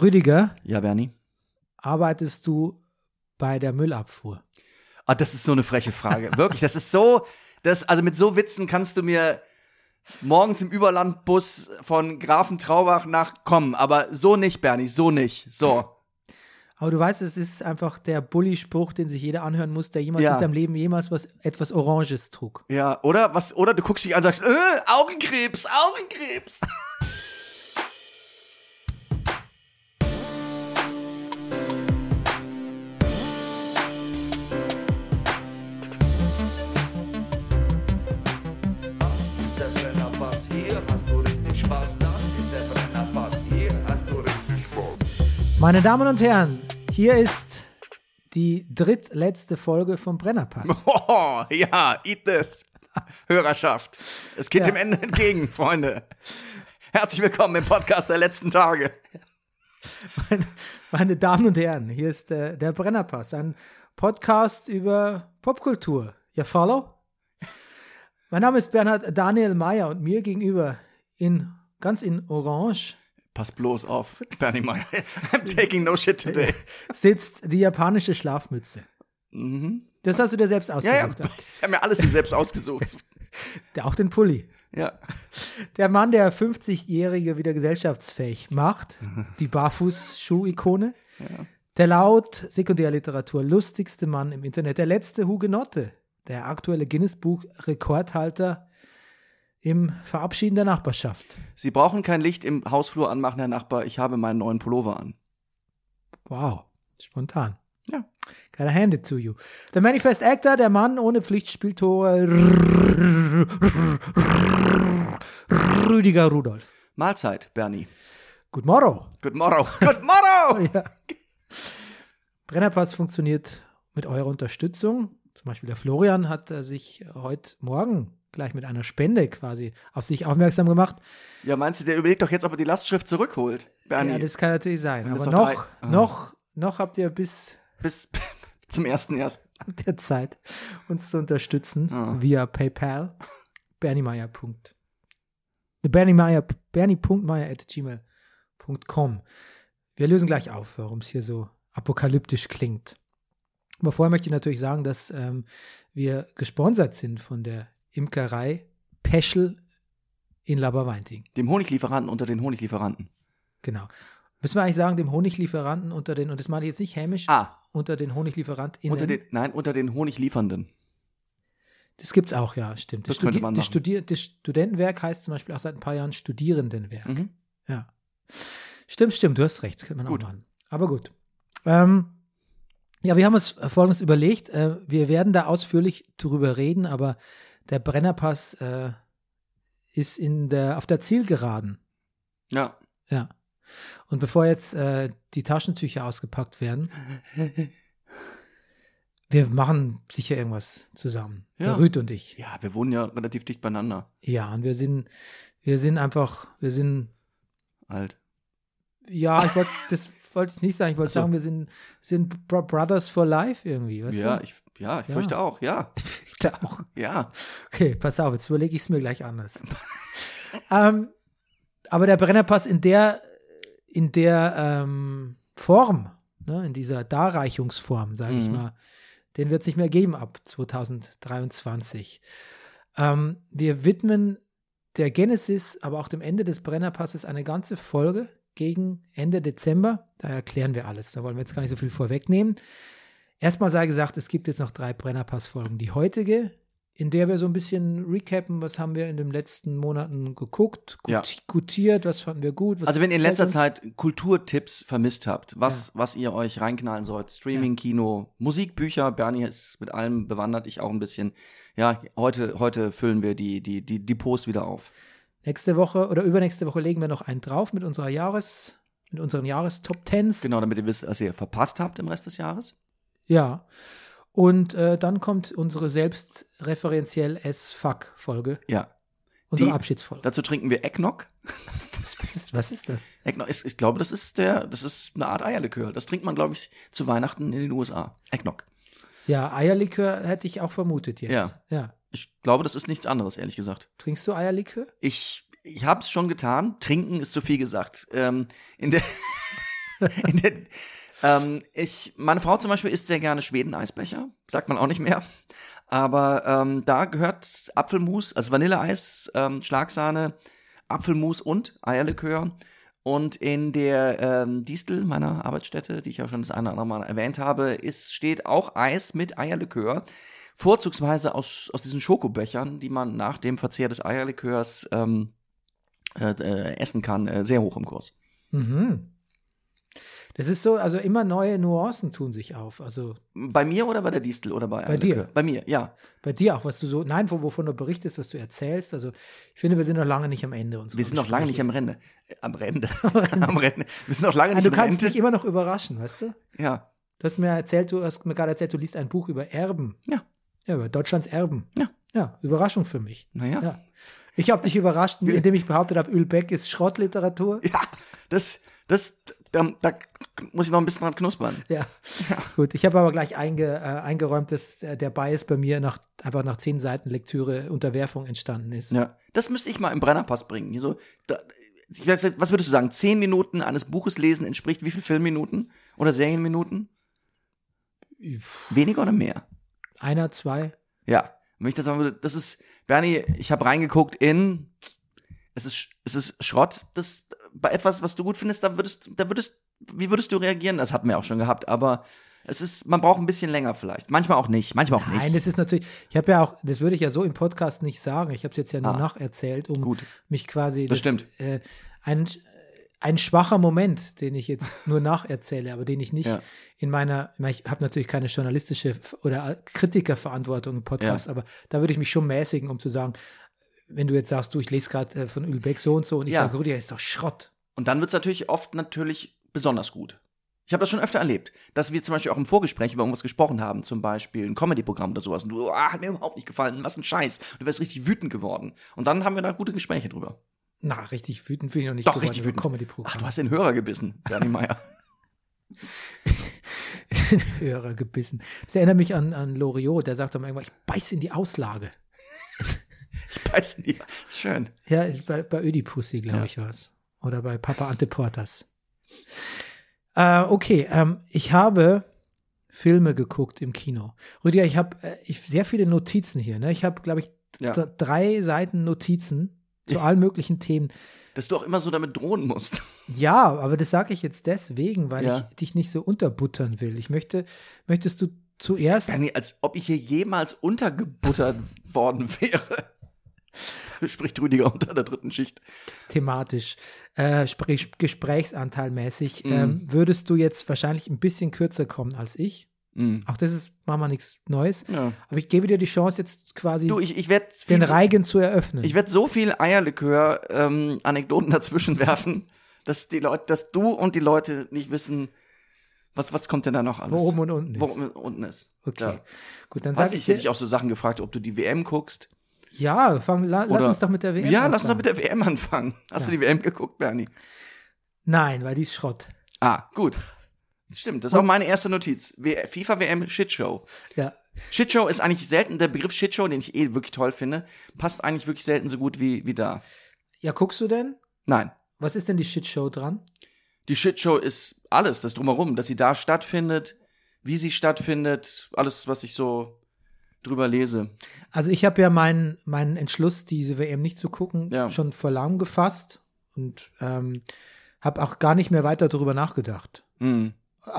Rüdiger, Ja, Bernie. arbeitest du bei der Müllabfuhr? Ah, das ist so eine freche Frage. Wirklich, das ist so, das, also mit so Witzen kannst du mir morgens im Überlandbus von Grafentraubach nach kommen, aber so nicht, Bernie, so nicht. So. Aber du weißt, es ist einfach der Bully-Spruch, den sich jeder anhören muss, der jemals Ja. in seinem Leben jemals was etwas Oranges trug. Ja, oder was, oder du guckst mich an und sagst, äh, Augenkrebs, Augenkrebs. Spaß. Das ist der Brennerpass, hier hast du richtig Spaß. Meine Damen und Herren, hier ist die drittletzte Folge vom Brennerpass. Oh, ja, eat this. Hörerschaft. Es geht Ja. dem Ende entgegen, Freunde. Herzlich willkommen im Podcast der letzten Tage. Meine, meine Damen und Herren, hier ist äh, der Brennerpass, ein Podcast über Popkultur. Ihr follow? Mein Name ist Bernhard Daniel Mayer und mir gegenüber in ganz in Orange Pass bloß auf, Bernie Meyer. I'm taking no shit today. sitzt die japanische Schlafmütze. Mhm. Das hast du dir selbst Ja, ja. ausgesucht. Ich habe mir alles selbst ausgesucht. Der, auch den Pulli. Ja. Der Mann, der 50-Jährige wieder gesellschaftsfähig macht, die Barfußschuh-Ikone, der laut Sekundärliteratur lustigste Mann im Internet, der letzte Hugenotte, der aktuelle Guinness-Buch-Rekordhalter im Verabschieden der Nachbarschaft. Sie brauchen kein Licht im Hausflur anmachen, Herr Nachbar. Ich habe meinen neuen Pullover an. Wow, spontan. Ja. Hand it to you. Der Manifest Actor, der Mann ohne Pflichtspieltore, Rüdiger Rudolf. Mahlzeit, Bernie. Good morrow. Good morrow. Good morrow. Ja. Brennerpass funktioniert mit eurer Unterstützung. Zum Beispiel der Florian hat äh, sich heute Morgen gleich mit einer Spende quasi auf sich aufmerksam gemacht. Ja, meinst du, der überlegt doch jetzt, ob er die Lastschrift zurückholt, Bernie? Ja, das kann natürlich sein. Aber noch, drei- Ah. noch, noch habt ihr bis Bis zum ersten ersten. der Zeit, uns zu unterstützen Ah. via PayPal. berniemeyer. Berniemeyer, bernie.meyer at gmail.com. Wir lösen gleich auf, warum es hier so apokalyptisch klingt. Aber vorher möchte ich natürlich sagen, dass ähm, wir gesponsert sind von der Imkerei Peschel in Laberweinting. Dem Honiglieferanten unter den Honiglieferanten. Genau. Müssen wir eigentlich sagen, dem Honiglieferanten unter den, und das meine ich jetzt nicht hämisch, Ah, unter den Honiglieferantinnen. unter den, nein, unter den Honigliefernden. Das gibt's auch, ja, stimmt. Das könnte Studi- man das, machen. Studier das Studentenwerk heißt zum Beispiel auch seit ein paar Jahren Studierendenwerk. Mhm. Ja. Stimmt, stimmt, du hast recht, das könnte man Gut. auch machen. Aber gut. Ähm, ja, wir haben uns Folgendes überlegt. Äh, wir werden da ausführlich drüber reden, aber der Brennerpass äh, ist in der, auf der Zielgeraden. Ja. Ja. Und bevor jetzt äh, die Taschentücher ausgepackt werden, wir machen sicher irgendwas zusammen. Ja. Der Rüd und ich. Ja, wir wohnen ja relativ dicht beieinander. Ja, und wir sind, wir sind einfach, wir sind, Alt. ja, ich wollte, das wollte ich nicht sagen. Ich wollte so. sagen, wir sind, sind Bro Brothers for Life irgendwie. Ja, du? ich, ja, ich Ja. fürchte auch, ja. Ich da auch. Ja. Okay, pass auf, jetzt überlege ich es mir gleich anders. ähm, aber der Brennerpass in der, in der ähm, Form, ne, in dieser Darreichungsform, sage ich Mhm. mal, den wird es nicht mehr geben ab 2023. Ähm, wir widmen der Genesis, aber auch dem Ende des Brennerpasses eine ganze Folge gegen Ende Dezember. Da erklären wir alles. Da wollen wir jetzt gar nicht so viel vorwegnehmen. Erstmal sei gesagt, es gibt jetzt noch drei Brennerpass-Folgen. Die heutige, in der wir so ein bisschen recappen, was haben wir in den letzten Monaten geguckt, gut, Ja. gutiert, was fanden wir gut. Also wenn ihr in letzter uns. Zeit Kulturtipps vermisst habt, was, was ihr euch reinknallen sollt, Streaming, Kino, Musik, Bücher, Bernie ist mit allem bewandert, ich auch ein bisschen. Ja, heute, heute füllen wir die, die, die, die wieder auf. Nächste Woche oder übernächste Woche legen wir noch einen drauf mit unserer Jahres, mit unseren Jahrestop Tens. Genau, damit ihr wisst, was ihr verpasst habt im Rest des Jahres. Ja. Und äh, dann kommt unsere selbstreferenziell S-Fuck-Folge, Ja. unsere Die- Abschiedsfolge. Dazu trinken wir Eggnog. Was, was, ist, was ist das? Eggnog ist, ich glaube, das ist der, das ist eine Art Eierlikör. Das trinkt man, glaube ich, zu Weihnachten in den USA. Eggnog. Ja, Eierlikör hätte ich auch vermutet jetzt. Ja. ja. Ich glaube, das ist nichts anderes, ehrlich gesagt. Trinkst du Eierlikör? Ich, ich habe es schon getan. Trinken ist zu viel gesagt. Ähm, in der In der, ähm, ich, meine Frau zum Beispiel isst sehr gerne Schweden-Eisbecher, sagt man auch nicht mehr. Aber ähm, da gehört Apfelmus, also Vanilleeis, ähm, Schlagsahne, Apfelmus und Eierlikör. Und in der ähm, Distel meiner Arbeitsstätte, die ich ja schon das eine oder andere Mal erwähnt habe, ist, steht auch Eis mit Eierlikör. Vorzugsweise aus, aus diesen Schokobechern, die man nach dem Verzehr des Eierlikörs ähm, äh, äh, essen kann, äh, sehr hoch im Kurs. Mhm. Das ist so, also immer neue Nuancen tun sich auf. Also Bei mir oder bei der Distel oder bei Bei dir. Eierlikör? Bei mir, ja. bei dir auch, was du so, nein, wo- wovon du berichtest, was du erzählst. Also ich finde, wir sind noch lange nicht am Ende unserer Wir sind noch lange nicht am Rende. Äh, am Rende. am Rende. Wir sind noch lange Ah, nicht Du am kannst Rente. mich immer noch überraschen, weißt du? Ja. Du hast mir erzählt, du hast mir gerade erzählt, du liest ein Buch über Erben. Ja. Ja, über Deutschlands Erben. Ja. Ja, Überraschung für mich. Naja. Ja. Ich habe dich überrascht, indem ich behauptet habe, Ölbeck ist Schrottliteratur. Ja, das, das, da, da muss ich noch ein bisschen dran knuspern. Ja, gut. Ich habe aber gleich einge, äh, eingeräumt, dass äh, der Bias bei mir nach, einfach nach zehn Seiten Lektüre Unterwerfung entstanden ist. Ja. Das müsste ich mal im Brennerpass bringen. Hier so, da, ich weiß was würdest du sagen? Zehn Minuten eines Buches lesen entspricht wie viel Filmminuten? Oder Serienminuten? Weniger oder mehr? Einer, zwei. Ja. Wenn ich das sagen würde, das ist, Bernie, ich habe reingeguckt in, es ist, es ist Schrott, das, bei etwas, was du gut findest, da würdest, da würdest, wie würdest du reagieren? Das hatten wir auch schon gehabt, aber es ist, man braucht ein bisschen länger vielleicht. Manchmal auch nicht, manchmal auch Nein, nicht. das ist natürlich, ich habe ja auch, das würde ich ja so im Podcast nicht sagen. Ich habe es jetzt ja nur Ah. nacherzählt, um Gut. mich quasi. Das stimmt. Äh, ein, ein schwacher Moment, den ich jetzt nur nacherzähle, aber den ich nicht Ja. in meiner, ich habe natürlich keine journalistische oder Kritikerverantwortung im Podcast, aber da würde ich mich schon mäßigen, um zu sagen, wenn du jetzt sagst, du, ich lese gerade äh, von Ülbeck so und so und ich Ja. sage, Rüdiger, ist doch Schrott. Und dann wird es natürlich oft natürlich besonders gut. Ich habe das schon öfter erlebt, dass wir zum Beispiel auch im Vorgespräch über irgendwas gesprochen haben, zum Beispiel ein Comedy-Programm oder sowas. Und du, ah, hat mir überhaupt nicht gefallen, was ein Scheiß. Und du wärst richtig wütend geworden. Und dann haben wir da gute Gespräche drüber. Na, richtig wütend bin ich noch nicht Doch, geworden richtig wütend. Comedy-Programm. Ach, du hast den Hörer gebissen, Bernie Meyer. Hörer gebissen. Das erinnert mich an, an Loriot, der sagt dann irgendwann, ich beiß in die Auslage. Weiß nicht. Schön. Ja, bei, bei Ödipussy, glaube Ja. ich, war es. Oder bei Papa Ante Portas. Äh, okay, ähm, ich habe Filme geguckt im Kino. Rüdiger, ich habe äh, ich, sehr viele Notizen hier. Ne? Ich habe, glaube ich, Ja. drei Seiten Notizen zu allen möglichen Themen. Dass du auch immer so damit drohen musst. Ja, aber das sage ich jetzt deswegen, weil Ja. ich dich nicht so unterbuttern will. Ich möchte, möchtest du zuerst Bernie, als ob ich hier jemals untergebuttert worden wäre. Spricht Rüdiger unter der dritten Schicht. thematisch, äh, sprich, gesprächsanteilmäßig, Mhm. ähm, würdest du jetzt wahrscheinlich ein bisschen kürzer kommen als ich. Mhm. Auch das ist manchmal nichts Neues. Ja. Aber ich gebe dir die Chance, jetzt quasi Du, ich, ich den Reigen zu eröffnen. Ich werde so viel Eierlikör ähm, Anekdoten dazwischen werfen, dass die Leute, dass du und die Leute nicht wissen, was was kommt denn da noch alles? wo oben und unten Wo ist. oben und unten ist. Okay. Ja. Gut, dann sage ich, ich hätte dir, ich auch so Sachen gefragt, ob du die WM guckst. Ja, fang, la, lass uns doch mit der WM Ja, lass uns doch anfangen. mit der WM anfangen. Hast Ja. du die WM geguckt, Bernie? Nein, weil die ist Schrott. Ah, gut. Stimmt, das ist auch meine erste Notiz. FIFA WM Shitshow. Ja, Shitshow ist eigentlich selten, der Begriff Shitshow, den ich eh wirklich toll finde, passt eigentlich wirklich selten so gut wie, wie da. ja, guckst du denn? Nein. Was ist denn die Shitshow dran? Die Shitshow ist alles, das drumherum, dass sie da stattfindet, wie sie stattfindet, alles, was ich so drüber lese. Also ich habe ja meinen, meinen Entschluss, diese WM nicht zu gucken, Ja. schon vor langem gefasst und ähm, habe auch gar nicht mehr weiter darüber nachgedacht. Hm.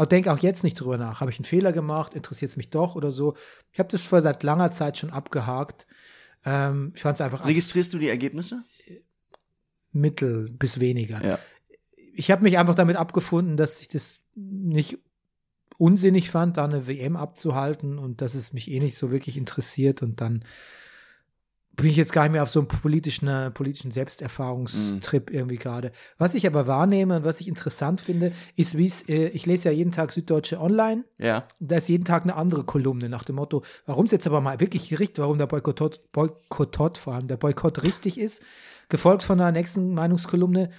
Denke auch jetzt nicht drüber nach. Habe ich einen Fehler gemacht? Interessiert es mich doch oder so? Ich habe das vor seit langer Zeit schon abgehakt. Ähm, ich fand es einfach Registrierst du die Ergebnisse? mittel bis weniger. Ja. Ich habe mich einfach damit abgefunden, dass ich das nicht unsinnig fand, da eine WM abzuhalten und dass es mich eh nicht so wirklich interessiert und dann bin ich jetzt gar nicht mehr auf so einem politischen, äh, politischen Selbsterfahrungstrip irgendwie gerade. Was ich aber wahrnehme und was ich interessant finde, ist, wie es, äh, ich lese ja jeden Tag Süddeutsche Online Ja. da ist jeden Tag eine andere Kolumne nach dem Motto, warum es jetzt aber mal wirklich richtig, warum der Boykott, Boykott vor allem, der Boykott richtig ist, gefolgt von der nächsten Meinungskolumne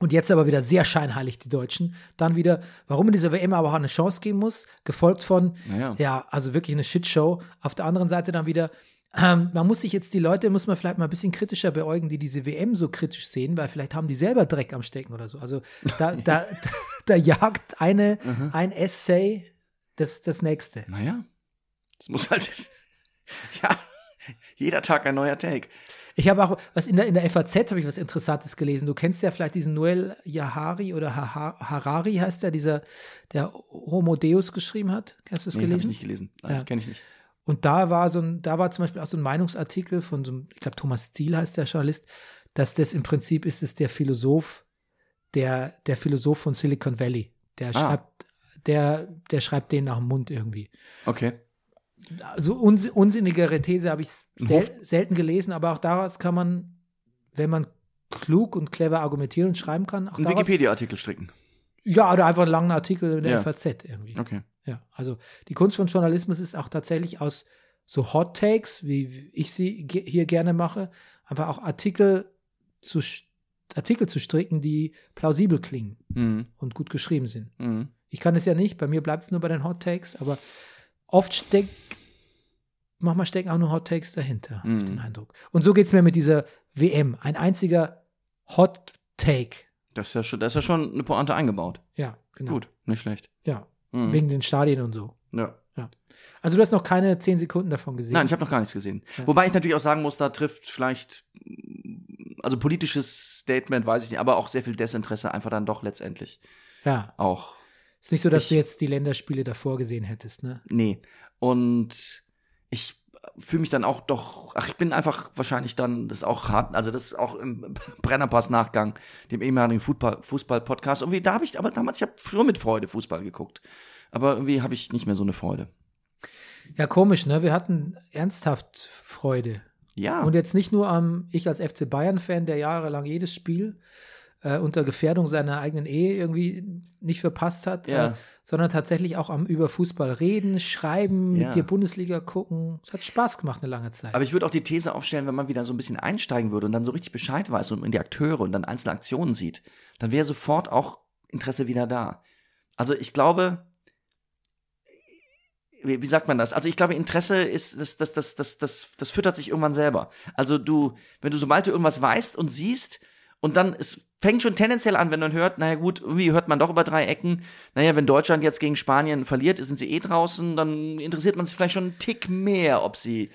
und jetzt aber wieder sehr scheinheilig die Deutschen, dann wieder, warum in dieser WM aber auch eine Chance geben muss, gefolgt von, Naja. ja, also wirklich eine Shitshow. Auf der anderen Seite dann wieder, ähm, man muss sich jetzt die Leute, muss man vielleicht mal ein bisschen kritischer beäugen, die diese WM so kritisch sehen, weil vielleicht haben die selber Dreck am Stecken oder so. Also da, da, da jagt eine, ein Essay das, das nächste. Naja, es muss halt, ja, jeder Tag ein neuer Take. Ich habe auch, was in der, in der FAZ habe ich was Interessantes gelesen. Du kennst ja vielleicht diesen Noel Yahari oder Ha- Harari heißt der, dieser, der Homo Deus geschrieben hat. Hast du es Nee, hab ich gelesen? nicht gelesen. Nein, Ja. kenne ich nicht. Und da war so ein, da war zum Beispiel auch so ein Meinungsartikel von so einem, ich glaube Thomas Steele heißt der Journalist, dass das im Prinzip ist es der Philosoph, der, der Philosoph von Silicon Valley. Der Ah. schreibt, der, der schreibt den nach dem Mund irgendwie. Okay. So uns, unsinnigere These habe ich sel selten gelesen, aber auch daraus kann man, wenn man klug und clever argumentieren und schreiben kann, auch Einen Wikipedia-Artikel stricken. ja, oder einfach einen langen Artikel in der Ja. FAZ irgendwie. Okay. Ja, also die Kunst von Journalismus ist auch tatsächlich aus so Hot Takes, wie ich sie hier gerne mache, einfach auch Artikel zu, Artikel zu stricken, die plausibel klingen Mhm. und gut geschrieben sind. Mhm. Ich kann es ja nicht, bei mir bleibt es nur bei den Hot Takes, aber oft steckt, manchmal stecken auch nur Hot Takes dahinter, habe ich Mhm. den Eindruck. Und so geht es mir mit dieser WM. Ein einziger Hot Take. Das ist ja schon, da ist ja schon eine Pointe eingebaut. Ja, genau. Gut, nicht schlecht. Ja, Mhm. wegen den Stadien und so. Ja. Also du hast noch keine zehn Sekunden davon gesehen. Nein, ich habe noch gar nichts gesehen. Ja. Wobei ich natürlich auch sagen muss, da trifft vielleicht, also politisches Statement, weiß ich nicht, aber auch sehr viel Desinteresse einfach dann doch letztendlich ja. auch. Ist nicht so, dass Ich- du jetzt die Länderspiele davor gesehen hättest, ne? Nee. Und ich fühle mich dann auch doch, ach, ich bin einfach wahrscheinlich dann, das ist auch hart, also das ist auch im Brennerpass-Nachgang, dem ehemaligen Fußball- Fußball-Podcast. Irgendwie, da habe ich, aber damals, ich habe schon mit Freude Fußball geguckt. Aber irgendwie habe ich nicht mehr so eine Freude. Ja, komisch, ne? Wir hatten ernsthaft Freude. Ja. Und jetzt nicht nur am, ich als FC Bayern-Fan, der jahrelang jedes Spiel äh, unter Gefährdung seiner eigenen Ehe irgendwie nicht verpasst hat, Ja. äh, sondern tatsächlich auch am über Fußball reden, schreiben, Ja. mit dir Bundesliga gucken. Es hat Spaß gemacht eine lange Zeit. Aber ich würde auch die These aufstellen, wenn man wieder so ein bisschen einsteigen würde und dann so richtig Bescheid weiß und in die Akteure und dann einzelne Aktionen sieht, dann wäre sofort auch Interesse wieder da. Also ich glaube, wie, sagt man das? Also ich glaube, Interesse ist, das, das, das, das, das, das füttert sich irgendwann selber. Also du, wenn du sobald du irgendwas weißt und siehst und dann, es fängt schon tendenziell an, wenn man hört, naja gut, irgendwie hört man doch über drei Ecken, naja, wenn Deutschland jetzt gegen Spanien verliert, sind sie eh draußen, dann interessiert man sich vielleicht schon einen Tick mehr, ob sie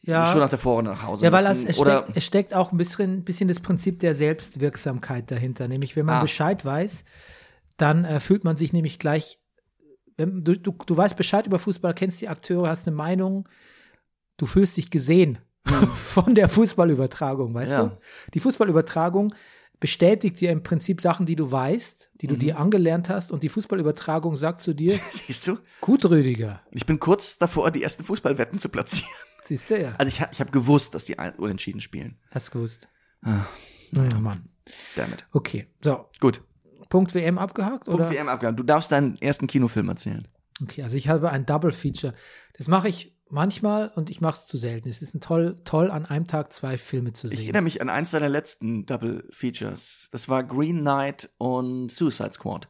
ja, schon nach der Vorrunde nach Hause ja, weil es, müssen. es, Oder steckt, es steckt auch ein bisschen, bisschen das Prinzip der Selbstwirksamkeit dahinter. Nämlich, wenn man Ah. Bescheid weiß, dann äh, fühlt man sich nämlich gleich, wenn, du, du, du weißt Bescheid über Fußball, kennst die Akteure, hast eine Meinung, du fühlst dich gesehen von der Fußballübertragung, weißt Ja. du? Die Fußballübertragung bestätigt dir im Prinzip Sachen, die du weißt, die du Mhm. dir angelernt hast und die Fußballübertragung sagt zu dir, siehst du, gut, Rüdiger. ich bin kurz davor, die ersten Fußballwetten zu platzieren. Siehst du ja. Also ich, ich habe gewusst, dass die unentschieden spielen. Hast gewusst. Ah. Naja, Mann. Damit. Okay, so. Gut. Punkt WM abgehakt? Punkt oder? WM abgegangen. Du darfst deinen ersten Kinofilm erzählen. Okay, also ich habe ein Double Feature. Das mache ich manchmal und ich mache es zu selten. Es ist ein toll, toll, an einem Tag zwei Filme zu Ich sehen. erinnere mich an eins deiner letzten Double Features. Das war Green Knight und Suicide Squad.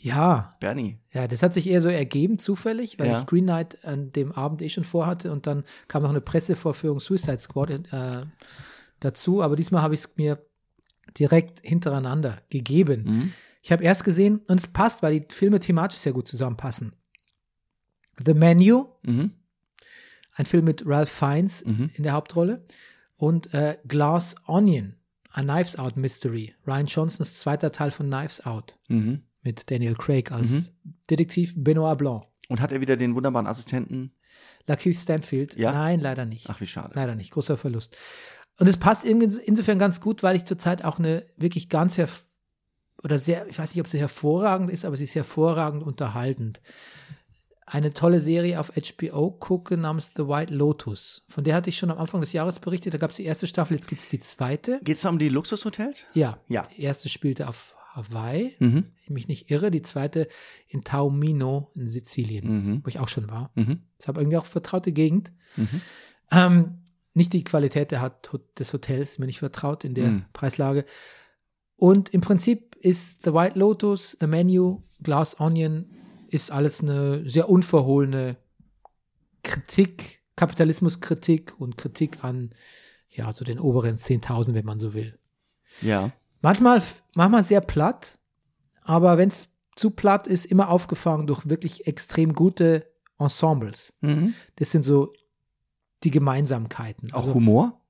Ja, Bernie. ja, das hat sich eher so ergeben, zufällig, weil Ja. ich Green Knight an dem Abend eh schon vorhatte und dann kam noch eine Pressevorführung Suicide Squad äh, dazu, aber diesmal habe ich es mir direkt hintereinander gegeben. Mhm. Ich habe erst gesehen und es passt, weil die Filme thematisch sehr gut zusammenpassen. The Menu, Mhm. Ein Film mit Ralph Fiennes Mhm. in der Hauptrolle und äh, Glass Onion, a Knives Out Mystery, Ryan Johnsons zweiter Teil von Knives Out Mhm. mit Daniel Craig als Mhm. Detektiv Benoit Blanc. Und hat er wieder den wunderbaren Assistenten? Lakeith Stanfield? Ja? Nein, leider nicht. Ach, wie schade. Leider nicht. Großer Verlust. Und es passt insofern ganz gut, weil ich zurzeit auch eine wirklich ganz oder sehr, ich weiß nicht, ob sie hervorragend ist, aber sie ist hervorragend unterhaltend. Eine tolle Serie auf HBO gucke namens The White Lotus. Von der hatte ich schon am Anfang des Jahres berichtet. Da gab es die erste Staffel, jetzt gibt es die zweite. Geht's da um die Luxushotels? Ja, Ja. die erste spielte auf Hawaii, Mhm. wenn ich mich nicht irre. Die zweite in Taormino in Sizilien, Mhm. wo ich auch schon war. Mhm. Ich habe irgendwie auch vertraute Gegend. Mhm. Ähm, nicht die Qualität der, des Hotels, mir nicht vertraut in der Mhm. Preislage. Und im Prinzip ist The White Lotus, The Menu, Glass Onion, ist alles eine sehr unverhohlene Kritik, Kapitalismuskritik und Kritik an, ja, so den oberen 10.000, wenn man so will. Ja. Manchmal, manchmal sehr platt, aber wenn es zu platt ist, immer aufgefangen durch wirklich extrem gute Ensembles. Mhm. Das sind so die Gemeinsamkeiten. Auch Also Humor?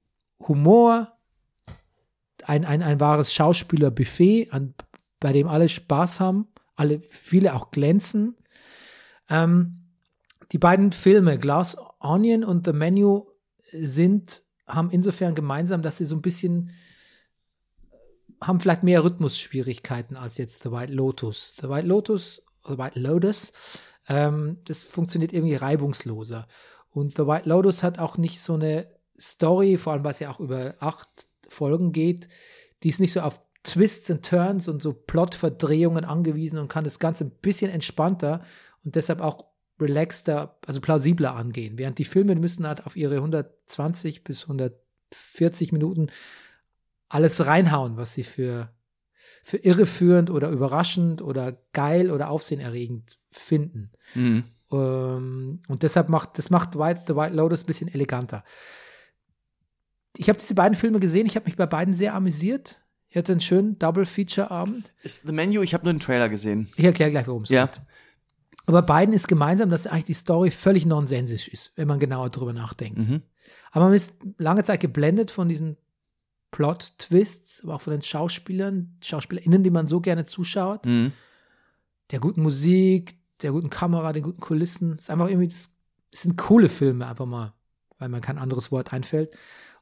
Humor, ein, ein, ein wahres Schauspielerbuffet, an, bei dem alle Spaß haben, alle, viele auch glänzen. Ähm, die beiden Filme, Glass Onion und The Menu, sind, haben insofern gemeinsam, dass sie so ein bisschen haben vielleicht mehr Rhythmusschwierigkeiten als jetzt The White Lotus. The White Lotus, The White Lotus, ähm, das funktioniert irgendwie reibungsloser. Und The White Lotus hat auch nicht so eine Story, vor allem es ja auch über acht Folgen geht, die ist nicht so auf Twists and Turns und so Plotverdrehungen angewiesen und kann das Ganze ein bisschen entspannter und deshalb auch relaxter, also plausibler angehen. Während die Filme müssen halt auf ihre 120 bis 140 Minuten alles reinhauen, was sie für, für irreführend oder überraschend oder geil oder aufsehenerregend finden. Mhm. Ähm, und deshalb macht, das macht White, The White Lotus ein bisschen eleganter. Ich habe diese beiden Filme gesehen, ich habe mich bei beiden sehr amüsiert. Ich hatte einen schönen Double-Feature-Abend. Ist The Menu, ich habe nur den Trailer gesehen. Ich erkläre gleich, worum es Ja. geht. Aber beiden ist gemeinsam, dass eigentlich die Story völlig nonsensisch ist, wenn man genauer drüber nachdenkt. Mhm. Aber man ist lange Zeit geblendet von diesen Plot-Twists, aber auch von den Schauspielern, SchauspielerInnen, die man so gerne zuschaut. Mhm. Der guten Musik, der guten Kamera, den guten Kulissen. Es ist einfach irgendwie, das, sind coole Filme, einfach mal, weil mir kein anderes Wort einfällt.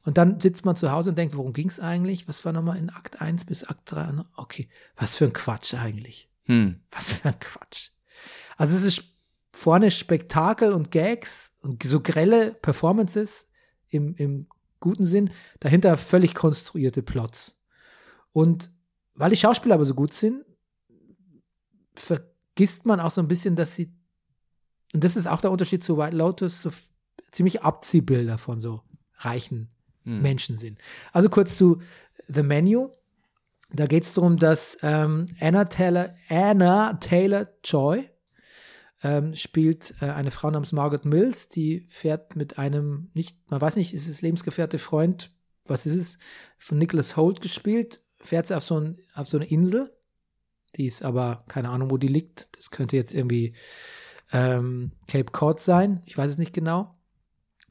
Und dann sitzt man zu Hause und denkt, worum ging es eigentlich? Was war nochmal in Akt 1 bis Akt 3? Okay, was für ein Quatsch eigentlich. Hm. Was für ein Quatsch. Also es ist vorne Spektakel und Gags und so grelle Performances im, im guten Sinn, dahinter völlig konstruierte Plots. Und weil die Schauspieler aber so gut sind, vergisst man auch so ein bisschen, dass sie, und das ist auch der Unterschied zu White Lotus, so ziemlich Abziehbilder von so reichen Hm. Menschen sind. Also kurz zu The Menu. Da geht es darum, dass ähm, Anna Taylor, Anna Taylor Joy ähm, spielt äh, eine Frau namens Margaret Mills, die fährt mit einem, nicht, man weiß nicht, ist es Lebensgefährte Freund, was ist es, von Nicholas Holt gespielt, fährt sie auf so, ein, auf so eine Insel. Die ist aber, keine Ahnung, wo die liegt. Das könnte jetzt irgendwie ähm, Cape Cod sein, ich weiß es nicht genau.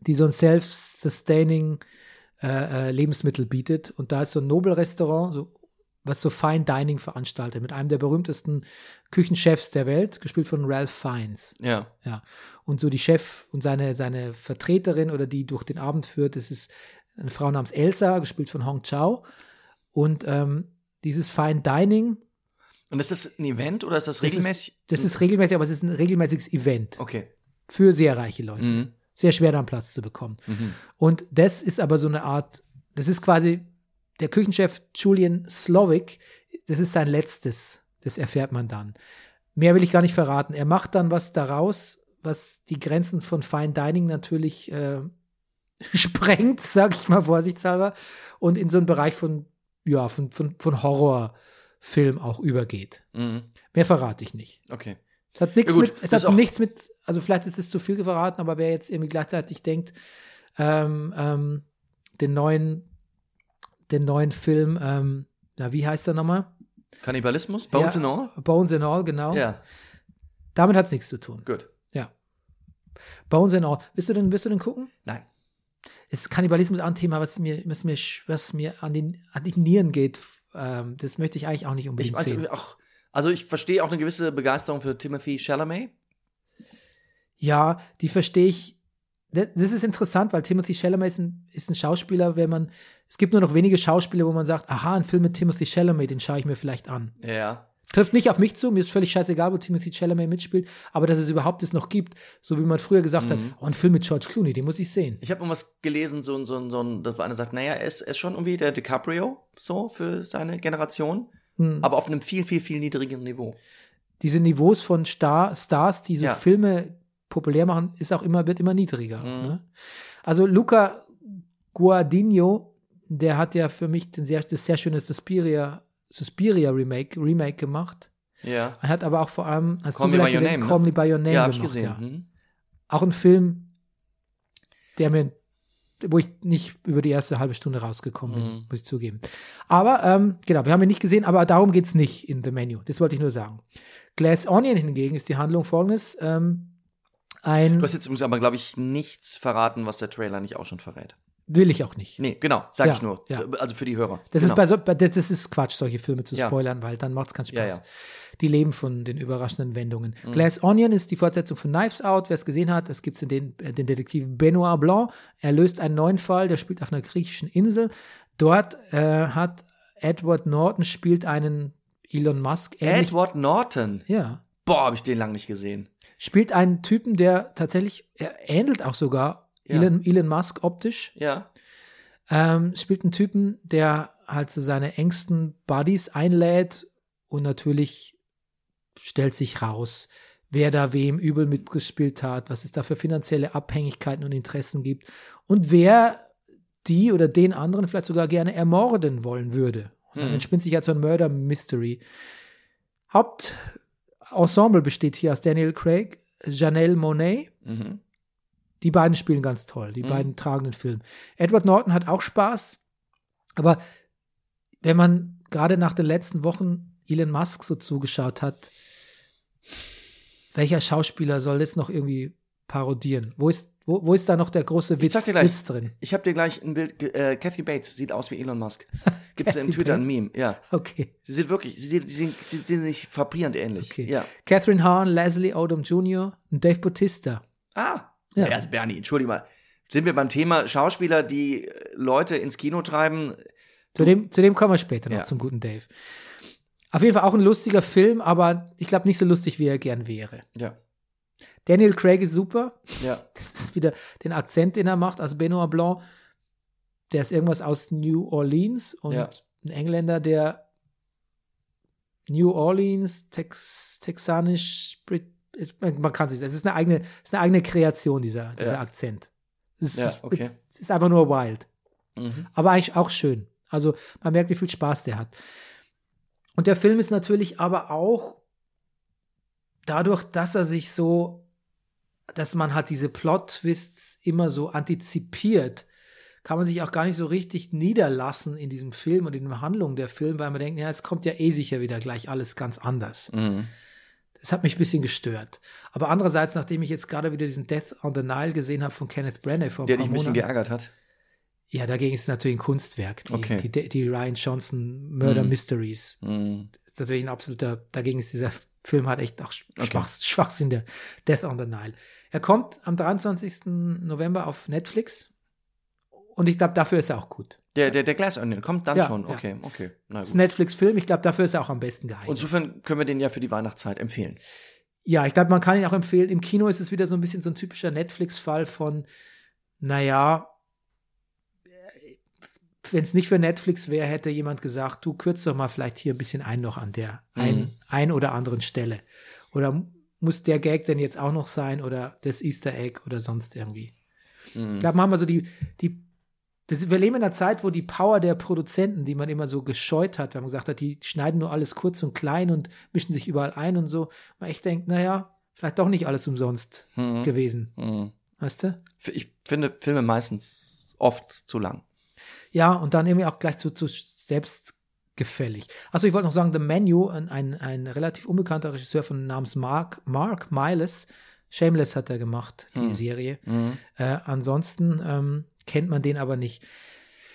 Die so ein self-sustaining äh, äh, Lebensmittel bietet. Und da ist so ein Nobelrestaurant, so, was so Fine Dining veranstaltet, mit einem der berühmtesten Küchenchefs der Welt, gespielt von Ralph Fiennes. Ja. Ja. Und so die Chef und seine, seine Vertreterin oder die durch den Abend führt, das ist eine Frau namens Elsa, gespielt von Hong Chao. Und ähm, dieses Fine Dining, Und ist das ein Event oder ist das das regelmäßig? Ist, das ist regelmäßig, aber es ist ein regelmäßiges Event Okay. für sehr reiche Leute. Mhm. Sehr schwer, da einen Platz zu bekommen. Mhm. Und das ist aber so eine Art, das ist quasi der Küchenchef Julian Slovic, das ist sein letztes, das erfährt man dann. Mehr will ich gar nicht verraten. Er macht dann was daraus, was die Grenzen von Fine Dining natürlich äh, sprengt, sag ich mal vorsichtshalber, und in so einen Bereich von, ja, von, von, von Horrorfilm auch übergeht. Mhm. Mehr verrate ich nicht. Okay. Es hat nichts Ja, gut, mit, es hat nichts mit, also vielleicht ist es zu viel verraten, aber wer jetzt irgendwie gleichzeitig denkt, ähm, ähm, den neuen, den neuen Film, ähm, na, wie heißt er nochmal? Kannibalismus? Bones Ja, and all? Bones and All, genau. Ja, Damit hat es nichts zu tun. gut. Ja. Bones and All. Willst du denn, willst du denn gucken? Nein. Ist Kannibalismus auch ein Thema, was mir, was mir, was mir an, den, an die Nieren geht. Ähm, das möchte ich eigentlich auch nicht Ich, unbedingt also, sehen. auch, also ich verstehe auch eine gewisse Begeisterung für Timothy Chalamet. Ja, die verstehe ich. Das ist interessant, weil Timothy Chalamet ist ein, ist ein Schauspieler, wenn man, es gibt nur noch wenige Schauspieler, wo man sagt, aha, ein Film mit Timothy Chalamet, den schaue ich mir vielleicht an. Ja. Trifft nicht auf mich zu, mir ist völlig scheißegal, wo Timothy Chalamet mitspielt, aber dass es überhaupt es noch gibt, so wie man früher gesagt hat, oh, ein Film mit George Clooney, den muss ich sehen. Ich habe irgendwas gelesen, so, ein- so, so, dass einer sagt, naja, er ist, er ist schon irgendwie der DiCaprio, so für seine Generation, Hm. aber auf einem viel, viel, viel niedrigeren Niveau. Diese Niveaus von Star, Stars, die so Ja. Filme populär machen, ist auch immer, wird immer niedriger. Mhm. Ne? Also Luca Guadagnino, der hat ja für mich den sehr, das sehr schöne Suspiria, Suspiria Remake, Remake gemacht. Ja. Er hat aber auch vor allem, hast Call du vielleicht by Your gesehen, Name, Call ne? Me By Your Name Ja, hab ich gemacht, gesehen. ja. Hm. Auch ein Film, der mir wo ich nicht über die erste halbe Stunde rausgekommen bin, Mhm. muss ich zugeben. Aber, ähm, genau, wir haben ihn nicht gesehen, aber darum geht es nicht in The Menu. Das wollte ich nur sagen. Glass Onion hingegen ist die Handlung folgendes. Ähm, ein, Du hast jetzt übrigens aber, glaube ich, nichts verraten, was der Trailer nicht auch schon verrät. will ich auch nicht. Nee, genau, sag Ja, ich nur. ja. Also für die Hörer. Das, genau. ist bei so, das, ist Quatsch, solche Filme zu Ja. spoilern, weil dann macht es keinen Spaß. Die leben von den überraschenden Wendungen. Mhm. Glass Onion ist die Fortsetzung von Knives Out. Wer es gesehen hat, das gibt es in den, äh, den Detektiv Benoit Blanc. Er löst einen neuen Fall, der spielt auf einer griechischen Insel. Dort äh, hat Edward Norton spielt einen Elon Musk ähnlich. Edward Norton. Ja. Boah, habe ich den lang nicht gesehen. Spielt einen Typen, der tatsächlich, er ähnelt auch sogar Ja. Elon, Elon Musk optisch. Ja. Ähm, spielt einen Typen, der halt so seine engsten Buddies einlädt und natürlich stellt sich raus, wer da wem übel mitgespielt hat, was es da für finanzielle Abhängigkeiten und Interessen gibt und wer die oder den anderen vielleicht sogar gerne ermorden wollen würde. Und dann Hm. entspinnt sich halt so ein Murder Mystery. Hauptensemble besteht hier aus Daniel Craig, Janelle Monet, Mhm. die beiden spielen ganz toll, die Mhm. beiden tragen den Film. Edward Norton hat auch Spaß, aber wenn man gerade nach den letzten Wochen Elon Musk so zugeschaut hat, welcher Schauspieler soll das noch irgendwie parodieren? Wo ist, wo, wo ist da noch der große Witz, dir gleich. Witz drin? Ich habe dir gleich ein Bild. Äh, Kathy Bates sieht aus wie Elon Musk. Gibt es in Twitter ein Bates? Meme? Ja. Okay. Sie sieht wirklich, sie sieht, sie, sie, sie sich frappierend ähnlich. Okay. Ja. Catherine Hahn, Leslie Odom Jr. und Dave Bautista. Ah. Ja. Also Bernie, entschuldige mal. Sind wir beim Thema Schauspieler, die Leute ins Kino treiben? Zu dem, zu dem kommen wir später noch, Ja. zum guten Dave. Auf jeden Fall auch ein lustiger Film, aber ich glaube nicht so lustig, wie er gern wäre. Ja. Daniel Craig ist super. Ja. Das ist wieder den Akzent, den er macht, als Benoit Blanc. Der ist irgendwas aus New Orleans und Ja. ein Engländer, der New Orleans, Tex, texanisch, Brit, ist, man kann sich, es ist eine eigene, ist eine eigene Kreation, dieser, dieser Ja. Akzent. Es ist, Ja, okay. es ist einfach nur wild. Mhm. Aber eigentlich auch schön. Also man merkt, wie viel Spaß der hat. Und der Film ist natürlich aber auch dadurch, dass er sich so, dass man hat diese Plot-Twists immer so antizipiert, kann man sich auch gar nicht so richtig niederlassen in diesem Film und in der Handlung der Film, weil man denkt, ja, es kommt ja eh sicher wieder gleich alles ganz anders. Mhm. Das hat mich ein bisschen gestört. Aber andererseits, nachdem ich jetzt gerade wieder diesen Death on the Nile gesehen habe von Kenneth Branagh vor ein Der dich ein bisschen Monaten, geärgert hat. Ja, dagegen ist es natürlich ein Kunstwerk. Die, Okay. die, die Ryan Johnson Murder Mhm. Mysteries Mhm. ist natürlich ein absoluter, dagegen ist dieser Film halt echt auch Sch- Okay. Schwach, Schwachsinn, der Death on the Nile. Er kommt am 23. November auf Netflix und ich glaube, dafür ist er auch gut. Der, der, der Glass Onion kommt dann Ja, schon. ja. Okay, okay. Na Das ist ein Netflix-Film, ich glaube, dafür ist er auch am besten geeignet. Insofern können wir den ja für die Weihnachtszeit empfehlen. Ja, ich glaube, man kann ihn auch empfehlen. Im Kino ist es wieder so ein bisschen so ein typischer Netflix-Fall von, naja, wenn es nicht für Netflix wäre, hätte jemand gesagt, du kürz doch mal vielleicht hier ein bisschen ein noch an der ein, Mhm. ein oder anderen Stelle. Oder muss der Gag denn jetzt auch noch sein oder das Easter Egg oder sonst irgendwie. Mhm. Ich glaube, haben wir so die, die wir leben in einer Zeit, wo die Power der Produzenten, die man immer so gescheut hat, wenn man gesagt hat, die schneiden nur alles kurz und klein und mischen sich überall ein und so, man echt denkt, naja, vielleicht doch nicht alles umsonst Mhm. gewesen. Mhm. Weißt du? Ich finde Filme meistens oft zu lang. Ja, und dann irgendwie auch gleich zu, zu selbstgefällig. Achso, ich wollte noch sagen, The Menu, ein, ein, ein relativ unbekannter Regisseur von namens Mark, Mark Miles, Shameless hat er gemacht, die Hm. Serie. Mhm. Äh, ansonsten ähm, kennt man den aber nicht.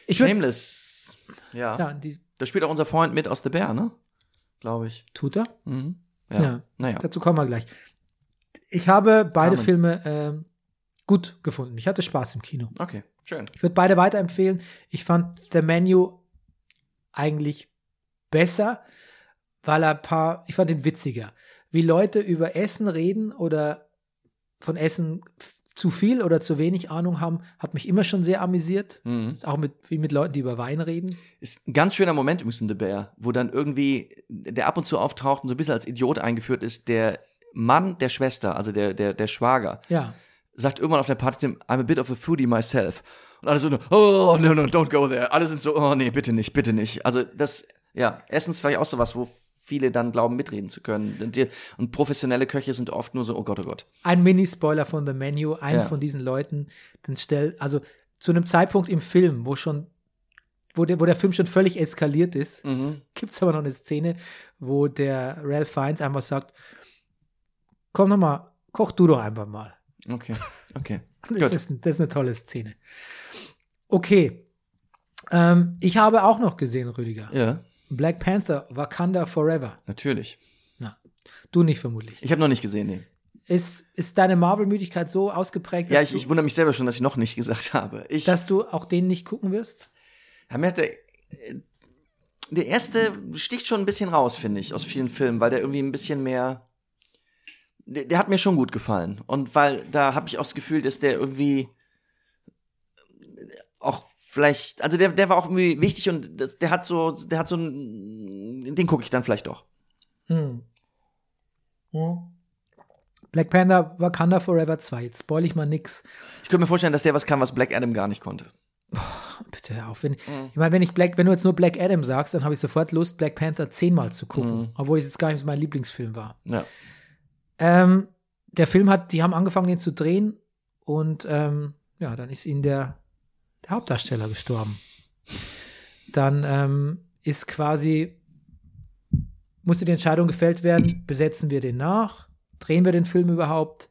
Ich würd- Shameless. Ja. Ja, die Da spielt auch unser Freund mit aus The Bear, ne? Glaube ich. tut er. Mhm. Ja, Ja. Naja. dazu kommen wir gleich. Ich habe beide Carmen. Filme ähm, gut gefunden. Ich hatte Spaß im Kino. Okay, schön. Ich würde beide weiterempfehlen. Ich fand The Menu eigentlich besser, weil er ein paar, ich fand ihn witziger. Wie Leute über Essen reden oder von Essen zu viel oder zu wenig Ahnung haben, hat mich immer schon sehr amüsiert. Mhm. Auch mit, wie mit Leuten, die über Wein reden. Ist ein ganz schöner Moment übrigens in The Bear, wo dann irgendwie der ab und zu auftaucht und so ein bisschen als Idiot eingeführt ist, der Mann der Schwester, also der, der, der Schwager, Ja. Sagt irgendwann auf der Party, I'm a bit of a foodie myself. Und alle so, oh, no, no, don't go there. Alle sind so, oh, nee, bitte nicht, bitte nicht. Also das, ja, Essen ist vielleicht auch sowas, wo viele dann glauben, mitreden zu können. Und, die, und professionelle Köche sind oft nur so, oh Gott, oh Gott. Ein Mini-Spoiler von The Menu, einen Ja. von diesen Leuten, dann stellt, also zu einem Zeitpunkt im Film, wo schon, wo der, wo der Film schon völlig eskaliert ist, Mhm. gibt es aber noch eine Szene, wo der Ralph Fiennes einfach sagt, komm noch mal, koch du doch einfach mal. Okay, okay. Das ist, das ist eine tolle Szene. Okay. Ähm, ich habe auch noch gesehen, Rüdiger. Ja, Black Panther, Wakanda Forever. natürlich. Na, du nicht vermutlich. Ich habe noch nicht gesehen, nee. Ist, ist deine Marvel-Müdigkeit so ausgeprägt, dass, Ja, ich, ich wundere mich selber schon, dass ich noch nicht gesagt habe. Ich, dass du auch den nicht gucken wirst? Ja, mir hat der, äh, der erste sticht schon ein bisschen raus, finde ich, aus vielen Filmen, weil der irgendwie ein bisschen mehr. Der, der hat mir schon gut gefallen. Und weil da habe ich auch das Gefühl, dass der irgendwie auch vielleicht, also der, der war auch irgendwie wichtig und das, der hat so, der hat so ein, den gucke ich dann vielleicht doch. Hm. Hm. Black Panther, Wakanda Forever 2. Jetzt spoil ich mal nix. Ich könnte mir vorstellen, dass der was kann, was Black Adam gar nicht konnte. Bitte hör auf. Wenn, Ich meine, wenn ich Black, wenn du jetzt nur Black Adam sagst, dann habe ich sofort Lust, Black Panther zehnmal zu gucken. Obwohl es jetzt gar nicht mein Lieblingsfilm war. Ja. Ähm, der Film hat, die haben angefangen, den zu drehen und ähm, ja, dann ist ihnen der, der Hauptdarsteller gestorben. Dann ähm, ist quasi, musste die Entscheidung gefällt werden, besetzen wir den nach, drehen wir den Film überhaupt?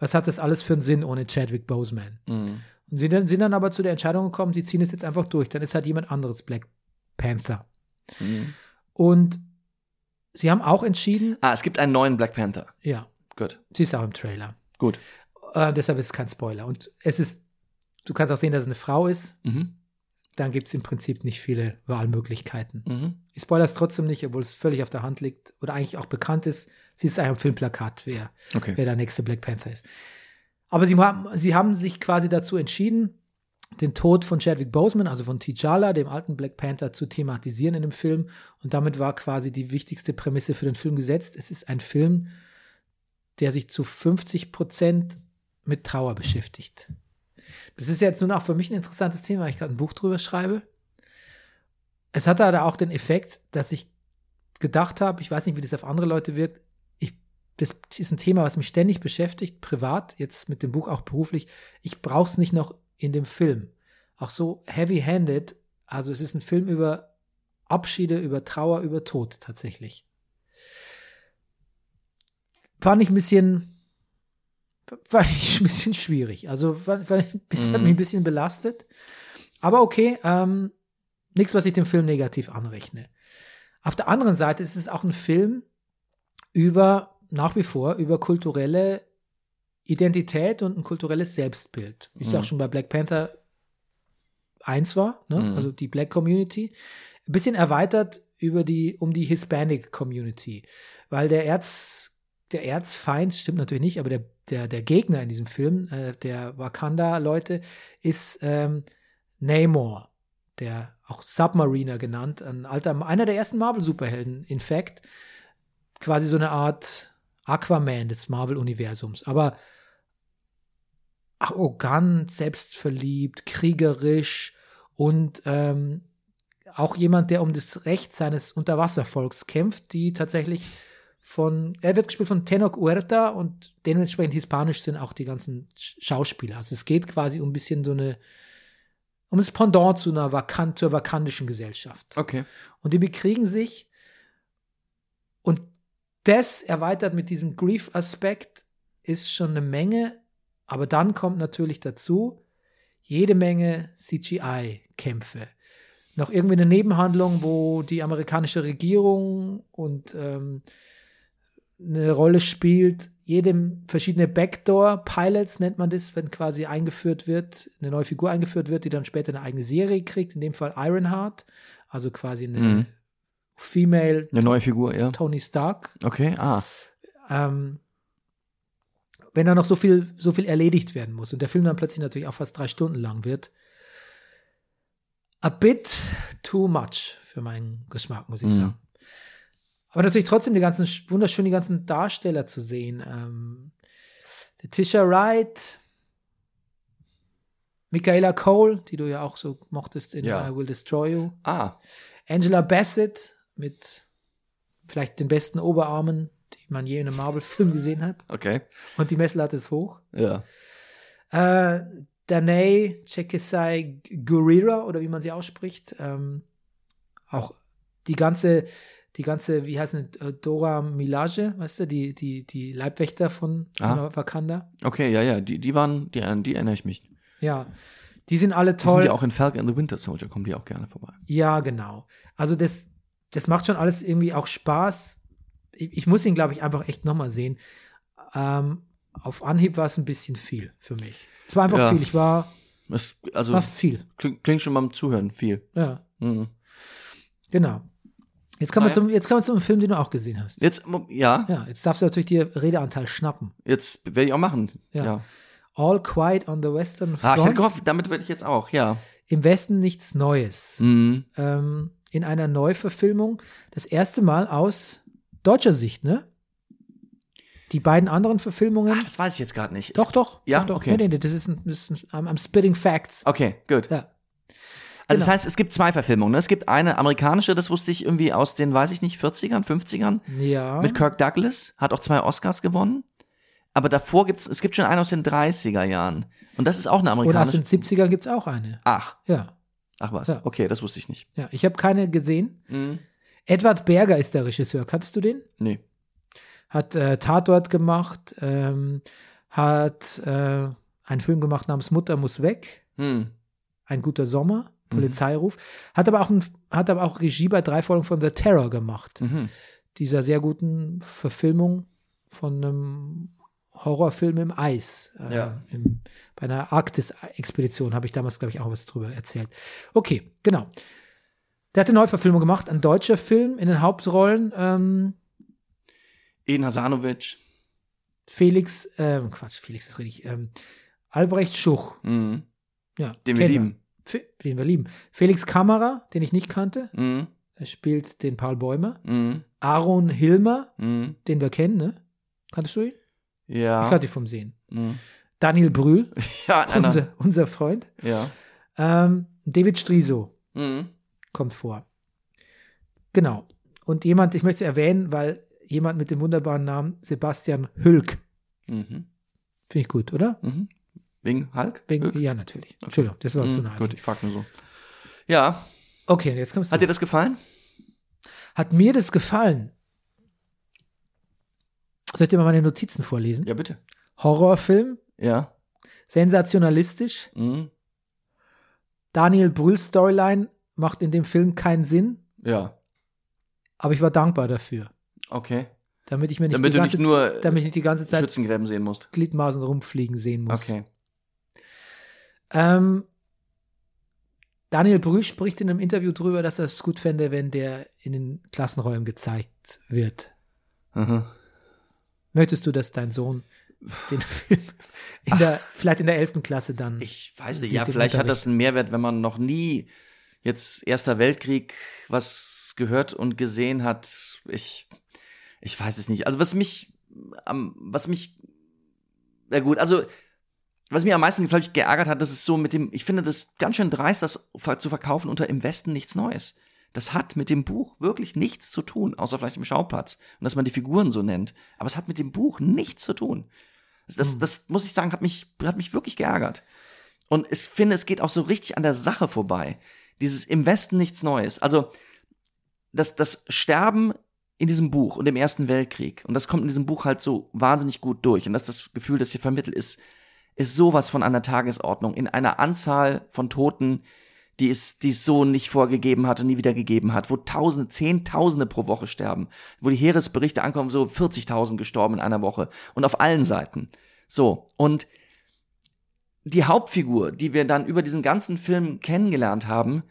Was hat das alles für einen Sinn ohne Chadwick Boseman? Mhm. Und sie dann, sind dann aber zu der Entscheidung gekommen, sie ziehen es jetzt einfach durch. Dann ist halt jemand anderes Black Panther. Mhm. Und sie haben auch entschieden, Ah, es gibt einen neuen Black Panther. ja, Gut. sie ist auch im Trailer. Gut. Äh, deshalb ist es kein Spoiler. Und es ist, du kannst auch sehen, dass es eine Frau ist. Mhm. Dann gibt es im Prinzip nicht viele Wahlmöglichkeiten. Mhm. Ich spoilere es trotzdem nicht, obwohl es völlig auf der Hand liegt oder eigentlich auch bekannt ist. Sie ist eigentlich am Filmplakat, wer, Okay. wer der nächste Black Panther ist. Aber sie haben, sie haben sich quasi dazu entschieden, den Tod von Chadwick Boseman, also von T'Challa, dem alten Black Panther, zu thematisieren in dem Film. Und damit war quasi die wichtigste Prämisse für den Film gesetzt. Es ist ein Film, der sich zu 50 Prozent mit Trauer beschäftigt. Das ist jetzt nun auch für mich ein interessantes Thema, weil ich gerade ein Buch drüber schreibe. Es hatte da auch den Effekt, dass ich gedacht habe, ich weiß nicht, wie das auf andere Leute wirkt, ich, das ist ein Thema, was mich ständig beschäftigt, privat, jetzt mit dem Buch auch beruflich. Ich brauche es nicht noch in dem Film. Auch so heavy-handed, also es ist ein Film über Abschiede, über Trauer, über Tod tatsächlich. Fand ich ein bisschen, fand ich ein bisschen schwierig. Also fand, fand ich, das hat Mhm. mich ein bisschen belastet. Aber okay, ähm, nichts, was ich dem Film negativ anrechne. Auf der anderen Seite ist es auch ein Film über, nach wie vor, über kulturelle Identität und ein kulturelles Selbstbild. Wie es ja Mhm. auch schon bei Black Panther 1 war, ne? Mhm. also die Black Community. Ein bisschen erweitert über die, um die Hispanic Community. Weil der Erz, der Erzfeind, stimmt natürlich nicht, aber der, der, der Gegner in diesem Film, äh, der Wakanda-Leute, ist ähm, Namor, der auch Submariner genannt, ein alter, einer der ersten Marvel-Superhelden, in fact, quasi so eine Art Aquaman des Marvel-Universums, aber arrogant, selbstverliebt, kriegerisch und ähm, auch jemand, der um das Recht seines Unterwasservolks kämpft, die tatsächlich von, er wird gespielt von Tenoch Huerta und dementsprechend hispanisch sind auch die ganzen Sch- Schauspieler. Also es geht quasi um ein bisschen so eine, um das Pendant zu einer vakant, zur vakantischen Gesellschaft. Okay. Und die bekriegen sich. Und das erweitert mit diesem Grief-Aspekt ist schon eine Menge. Aber dann kommt natürlich dazu jede Menge CGI-Kämpfe. Noch irgendwie eine Nebenhandlung, wo die amerikanische Regierung und ähm, eine Rolle spielt. Jedem verschiedene Backdoor-Pilots nennt man das, wenn quasi eingeführt wird, eine neue Figur eingeführt wird, die dann später eine eigene Serie kriegt, in dem Fall Ironheart, also quasi eine Mhm. Female Eine neue Figur, ja. Tony Stark. Okay, ah. Ähm, wenn da noch so viel, so viel erledigt werden muss und der Film dann plötzlich natürlich auch fast drei Stunden lang wird. A bit too much für meinen Geschmack, muss ich Mhm. sagen. Aber natürlich trotzdem die ganzen, wunderschön die ganzen Darsteller zu sehen. Ähm, Tisha Wright, Michaela Cole, die du ja auch so mochtest in Ja. I Will Destroy You. Ah. Angela Bassett mit vielleicht den besten Oberarmen, die man je in einem Marvel-Film gesehen hat. Okay. Und die Messlatte ist hoch. Ja. Äh, Danae Chekesai Gurira oder wie man sie ausspricht. Ähm, auch die ganze, die ganze, wie heißt es, äh, Dora Milaje, weißt du, die, die, die Leibwächter von, Ah. von Wakanda. Okay, ja, ja, die, die waren, die, die erinnere ich mich. Ja, die sind alle Die sind toll. ja auch in Falcon and the Winter Soldier, kommen die auch gerne vorbei. Ja, genau. Also das, das macht schon alles irgendwie auch Spaß. Ich, ich muss ihn, glaube ich, einfach echt nochmal sehen. Ähm, auf Anhieb war es ein bisschen viel für mich. Es war einfach Ja. viel. Ich war, Das, also, war viel. klingt, klingt schon beim Zuhören viel. Ja, Mhm. genau. Jetzt kommen, wir Naja. zum, jetzt kommen wir zum Film, den du auch gesehen hast. Jetzt, ja, Ja, jetzt darfst du natürlich dir Redeanteil schnappen. jetzt werde ich auch machen. Ja. Ja. All Quiet on the Western Ah, Front. ich hatte gehofft, damit werde ich jetzt auch, ja. Im Westen nichts Neues. Mhm. Ähm, in einer Neuverfilmung. Das erste Mal aus deutscher Sicht, ne? Die beiden anderen Verfilmungen. Ah, das weiß ich jetzt gerade nicht. Doch, doch. Ja? doch, doch. Okay. Nee, nee, das ist ein, das ist ein I'm, I'm spitting facts. Okay, gut. Ja. Also das Genau. heißt, es gibt zwei Verfilmungen. Ne? Es gibt eine amerikanische, das wusste ich irgendwie aus den, weiß ich nicht, 40ern, 50ern, Ja. mit Kirk Douglas, hat auch zwei Oscars gewonnen. Aber davor gibt's, es gibt schon eine aus den 30er Jahren. Und das ist auch eine Und aus amerikanische. den 70ern gibt es auch eine. Ach, Ja. Ach was. Ja. Okay, das wusste ich nicht. Ja. Ich habe keine gesehen. Mhm. Edward Berger ist der Regisseur. Kanntest du den? Nee. Hat äh, Tatort gemacht, ähm, hat äh, einen Film gemacht namens Mutter muss weg. Hm. Ein guter Sommer, Polizeiruf. Hat aber auch ein, hat aber auch Regie bei drei Folgen von The Terror gemacht. Mhm. Dieser sehr guten Verfilmung von einem Horrorfilm im Eis. Äh, Ja. im, bei einer Arktis-Expedition habe ich damals, glaube ich, auch was drüber erzählt. Okay, genau. Der hat eine Neuverfilmung gemacht, ein deutscher Film in den Hauptrollen. Ähm, Eden Hasanovic. Felix, ähm, Quatsch, Felix ist richtig. Ähm, Albrecht Schuch. Mhm. Ja, Den wir lieben. Fe- Den wir lieben. Felix Kammerer, den ich nicht kannte. Mhm. Er spielt den Paul Bäumer. Mhm. Aaron Hilmer, Mhm. den wir kennen, ne? Kanntest du ihn? Ich Ja. kannte ihn vom Sehen. Mhm. Daniel Brühl, Ja, unser, unser Freund. Ja. Ähm, David Striso Mhm. kommt vor. Genau. Und jemand, ich möchte erwähnen, weil jemand mit dem wunderbaren Namen Sebastian Hülk. Mhm. Finde ich gut, oder? Mhm. Wegen Hulk? Wegen, Hulk? ja, natürlich. Entschuldigung, das war zu Mhm. nah. Gut, ich frag nur so. Ja. Okay, jetzt kommst du. Hat dir das gefallen? Hat mir das gefallen? Soll ich dir mal meine Notizen vorlesen? Ja, bitte. Horrorfilm, Ja. sensationalistisch. Mhm. Daniel Brühls Storyline macht in dem Film keinen Sinn, Ja. aber ich war dankbar dafür. Okay. Damit ich mir nicht, Damit die, ganze, nicht nur, damit ich nicht die ganze Zeit Schützengräben sehen musst. Gliedmaßen rumfliegen sehen muss. Okay. Ähm, Daniel Brühl spricht in einem Interview drüber, dass er es gut fände, wenn der in den Klassenräumen gezeigt wird. Mhm. Möchtest du, dass dein Sohn den Film in der, vielleicht in der 11. Klasse dann. Ich weiß nicht, ja, vielleicht hat das einen Mehrwert, wenn man noch nie jetzt Erster Weltkrieg was gehört und gesehen hat. Ich, ich weiß es nicht. Also was mich, am, was mich, na gut, also was mir am meisten vielleicht geärgert hat, das ist so mit dem, ich finde das ganz schön dreist, das zu verkaufen unter im Westen nichts Neues. Das hat mit dem Buch wirklich nichts zu tun, außer vielleicht im Schauplatz. Und dass man die Figuren so nennt. Aber es hat mit dem Buch nichts zu tun. Das, das, das muss ich sagen, hat mich, hat mich wirklich geärgert. Und ich finde, es geht auch so richtig an der Sache vorbei. Dieses im Westen nichts Neues. Also, das, das Sterben in diesem Buch und im Ersten Weltkrieg, und das kommt in diesem Buch halt so wahnsinnig gut durch. Und das das Gefühl, das hier vermittelt ist, ist sowas von an der Tagesordnung. In einer Anzahl von Toten, die es, die es so nicht vorgegeben hat und nie wieder gegeben hat, wo Tausende, Zehntausende pro Woche sterben, wo die Heeresberichte ankommen, so 40.000 gestorben in einer Woche und auf allen Seiten. So, und die Hauptfigur, die wir dann über diesen ganzen Film kennengelernt haben,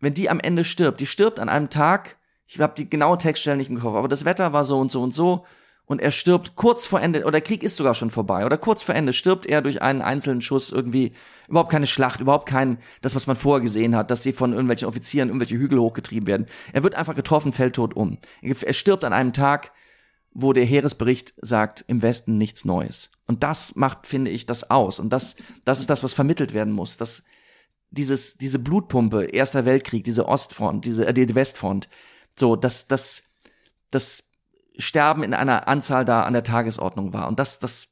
wenn die am Ende stirbt, die stirbt an einem Tag, ich habe die genaue Textstelle nicht im Kopf, aber das Wetter war so und so und so und er stirbt kurz vor Ende, oder der Krieg ist sogar schon vorbei, oder kurz vor Ende stirbt er durch einen einzelnen Schuss irgendwie, überhaupt keine Schlacht, überhaupt kein, das, was man vorher gesehen hat, dass sie von irgendwelchen Offizieren irgendwelche Hügel hochgetrieben werden. Er wird einfach getroffen, fällt tot um. Er stirbt an einem Tag, wo der Heeresbericht sagt, im Westen nichts Neues. Und das macht, finde ich, das aus. Und das, das ist das, was vermittelt werden muss. Das, dieses, diese Blutpumpe, Erster Weltkrieg, diese Ostfront, diese, äh, die Westfront, so, dass das, das Sterben in einer Anzahl da an der Tagesordnung war. Und das, das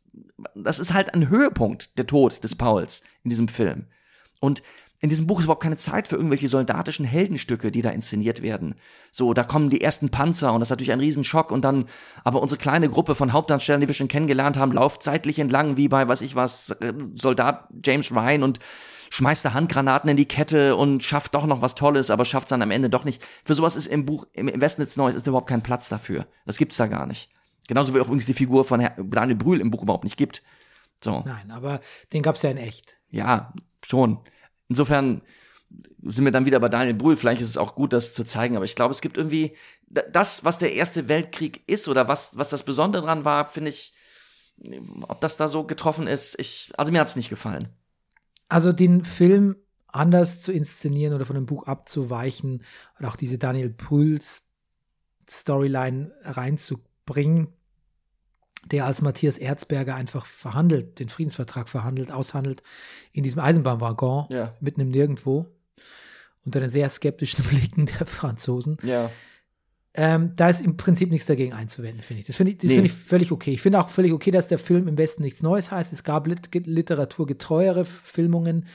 das ist halt ein Höhepunkt, der Tod des Pauls in diesem Film. Und in diesem Buch ist überhaupt keine Zeit für irgendwelche soldatischen Heldenstücke, die da inszeniert werden. So, da kommen die ersten Panzer und das ist natürlich ein Riesenschock und dann, aber unsere kleine Gruppe von Hauptdarstellern, die wir schon kennengelernt haben, läuft seitlich entlang, wie bei, was ich was, Soldat James Ryan und schmeißt da Handgranaten in die Kette und schafft doch noch was Tolles, aber schafft es dann am Ende doch nicht. Für sowas ist im Buch, im Westnitz Neues ist überhaupt kein Platz dafür. Das gibt's da gar nicht. Genauso wie auch übrigens die Figur von Herr Daniel Brühl im Buch überhaupt nicht gibt. So. Nein, aber den gab's ja in echt. Ja, schon. Insofern sind wir dann wieder bei Daniel Brühl. Vielleicht ist es auch gut, das zu zeigen, aber ich glaube, es gibt irgendwie das, was der Erste Weltkrieg ist oder was, was das Besondere dran war, finde ich, ob das da so getroffen ist, ich, also mir hat's nicht gefallen. Also den Film anders zu inszenieren oder von dem Buch abzuweichen und auch diese Daniel Brühls Storyline reinzubringen, der als Matthias Erzberger einfach verhandelt, den Friedensvertrag verhandelt, aushandelt, in diesem Eisenbahnwaggon, Ja. mitten im Nirgendwo, unter den sehr skeptischen Blicken der Franzosen. Ja. Ähm, da ist im Prinzip nichts dagegen einzuwenden, finde ich. Das finde ich, das Nee. finde ich völlig okay. Ich finde auch völlig okay, dass der Film im Westen nichts Neues heißt. Es gab lit literaturgetreuere Filmungen,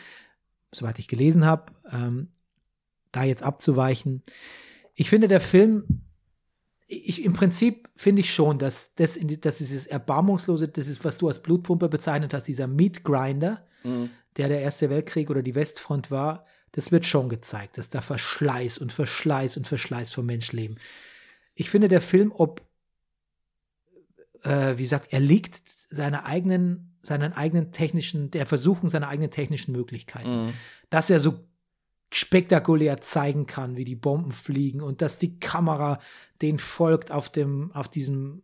soweit ich gelesen habe, ähm, da jetzt abzuweichen. Ich finde, der Film, ich, im Prinzip finde ich schon, dass, das in die, dass dieses Erbarmungslose, das ist, was du als Blutpumpe bezeichnet hast, dieser Meat Grinder, Mhm. der der Erste Weltkrieg oder die Westfront war, das wird schon gezeigt, dass da Verschleiß und Verschleiß und Verschleiß vom Menschleben. Ich finde, der Film, ob, äh, wie gesagt, er liegt seiner eigenen, seinen eigenen technischen, der Versuchung seiner eigenen technischen Möglichkeiten. Mhm. Dass er so spektakulär zeigen kann, wie die Bomben fliegen und dass die Kamera den folgt auf dem, auf diesem,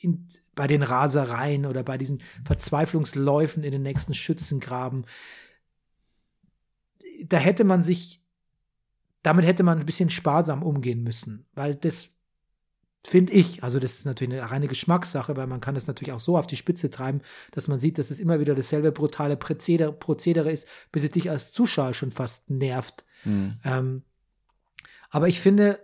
in, bei den Rasereien oder bei diesen Verzweiflungsläufen in den nächsten Schützengraben. Da hätte man sich, damit hätte man ein bisschen sparsam umgehen müssen, weil das finde ich, also das ist natürlich eine reine Geschmackssache, weil man kann das natürlich auch so auf die Spitze treiben, dass man sieht, dass es immer wieder dasselbe brutale Prozedere, Prozedere ist, bis es dich als Zuschauer schon fast nervt. Mhm. Ähm, aber ich finde,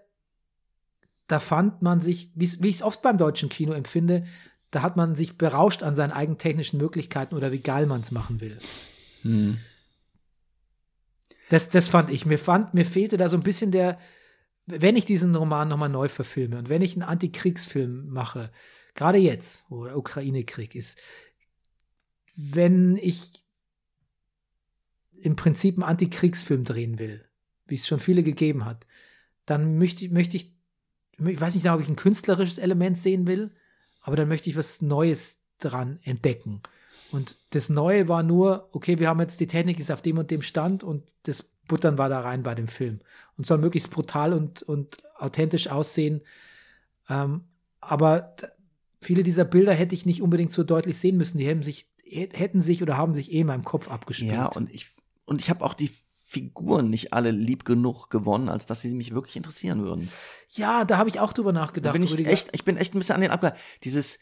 da fand man sich, wie ich es oft beim deutschen Kino empfinde, da hat man sich berauscht an seinen eigenen technischen Möglichkeiten oder wie geil man es machen will. Mhm. Das, das fand ich. Mir, fand, mir fehlte da so ein bisschen der, wenn ich diesen Roman nochmal neu verfilme und wenn ich einen Antikriegsfilm mache, gerade jetzt, wo der Ukraine-Krieg ist, wenn ich im Prinzip einen Antikriegsfilm drehen will, wie es schon viele gegeben hat, dann möchte ich, möchte ich, ich weiß nicht, ob ich ein künstlerisches Element sehen will, aber dann möchte ich was Neues dran entdecken. Und das Neue war nur, okay, wir haben jetzt die Technik ist auf dem und dem Stand und das Buttern war da rein bei dem Film. Und soll möglichst brutal und, und authentisch aussehen. Ähm, aber viele dieser Bilder hätte ich nicht unbedingt so deutlich sehen müssen. Die hätten sich, hätten sich oder haben sich eh in meinem Kopf abgespielt. Ja, und ich, und ich habe auch die Figuren nicht alle lieb genug gewonnen, als dass sie mich wirklich interessieren würden. ja, da habe ich auch drüber Da nachgedacht. bin ich Rüdiger. echt, ich bin echt ein bisschen an den abge... Dieses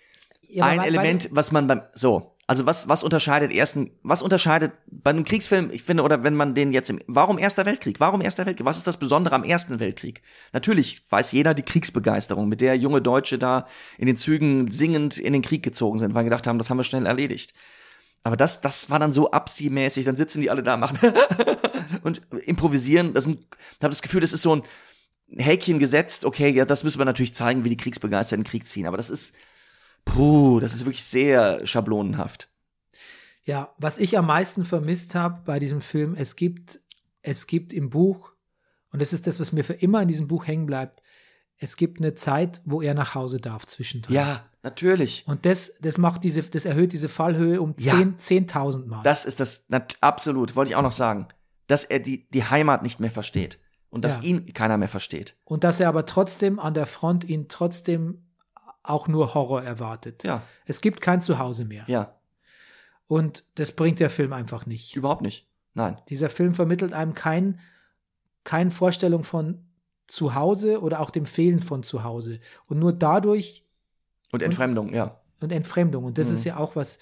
Ja, ein weil- Element, was man beim, so, also was, was unterscheidet ersten, was unterscheidet bei einem Kriegsfilm, ich finde, oder wenn man den jetzt im, warum Erster Weltkrieg? Warum Erster Weltkrieg? Was ist das Besondere am Ersten Weltkrieg? Natürlich weiß jeder die Kriegsbegeisterung, mit der junge Deutsche da in den Zügen singend in den Krieg gezogen sind, weil gedacht haben, das haben wir schnell erledigt. Aber das, das war dann so abziehmäßig, dann sitzen die alle da, machen und improvisieren. Das sind, ich habe das Gefühl, das ist so ein Häkchen gesetzt, okay, ja, das müssen wir natürlich zeigen, wie die Kriegsbegeisterten Krieg ziehen. Aber das ist, puh, das ist wirklich sehr schablonenhaft. Ja, was ich am meisten vermisst habe bei diesem Film, es gibt, es gibt im Buch, und das ist das, was mir für immer in diesem Buch hängen bleibt, es gibt eine Zeit, wo er nach Hause darf zwischendrin. Ja, natürlich. Und das, das macht diese, das erhöht diese Fallhöhe um Ja. 10 10.000 Mal. Das ist das, na, absolut, wollte ich auch noch sagen. Dass er die, die Heimat nicht mehr versteht. Und dass Ja. ihn keiner mehr versteht. Und dass er aber trotzdem an der Front ihn trotzdem auch nur Horror erwartet. Ja, Es gibt kein Zuhause mehr. ja, Und das bringt der Film einfach nicht. überhaupt nicht. Nein. Dieser Film vermittelt einem kein, keine Vorstellung von Zuhause oder auch dem Fehlen von Zuhause. Und nur dadurch Und Entfremdung, ja. und Entfremdung. Und das Mhm. ist ja auch was,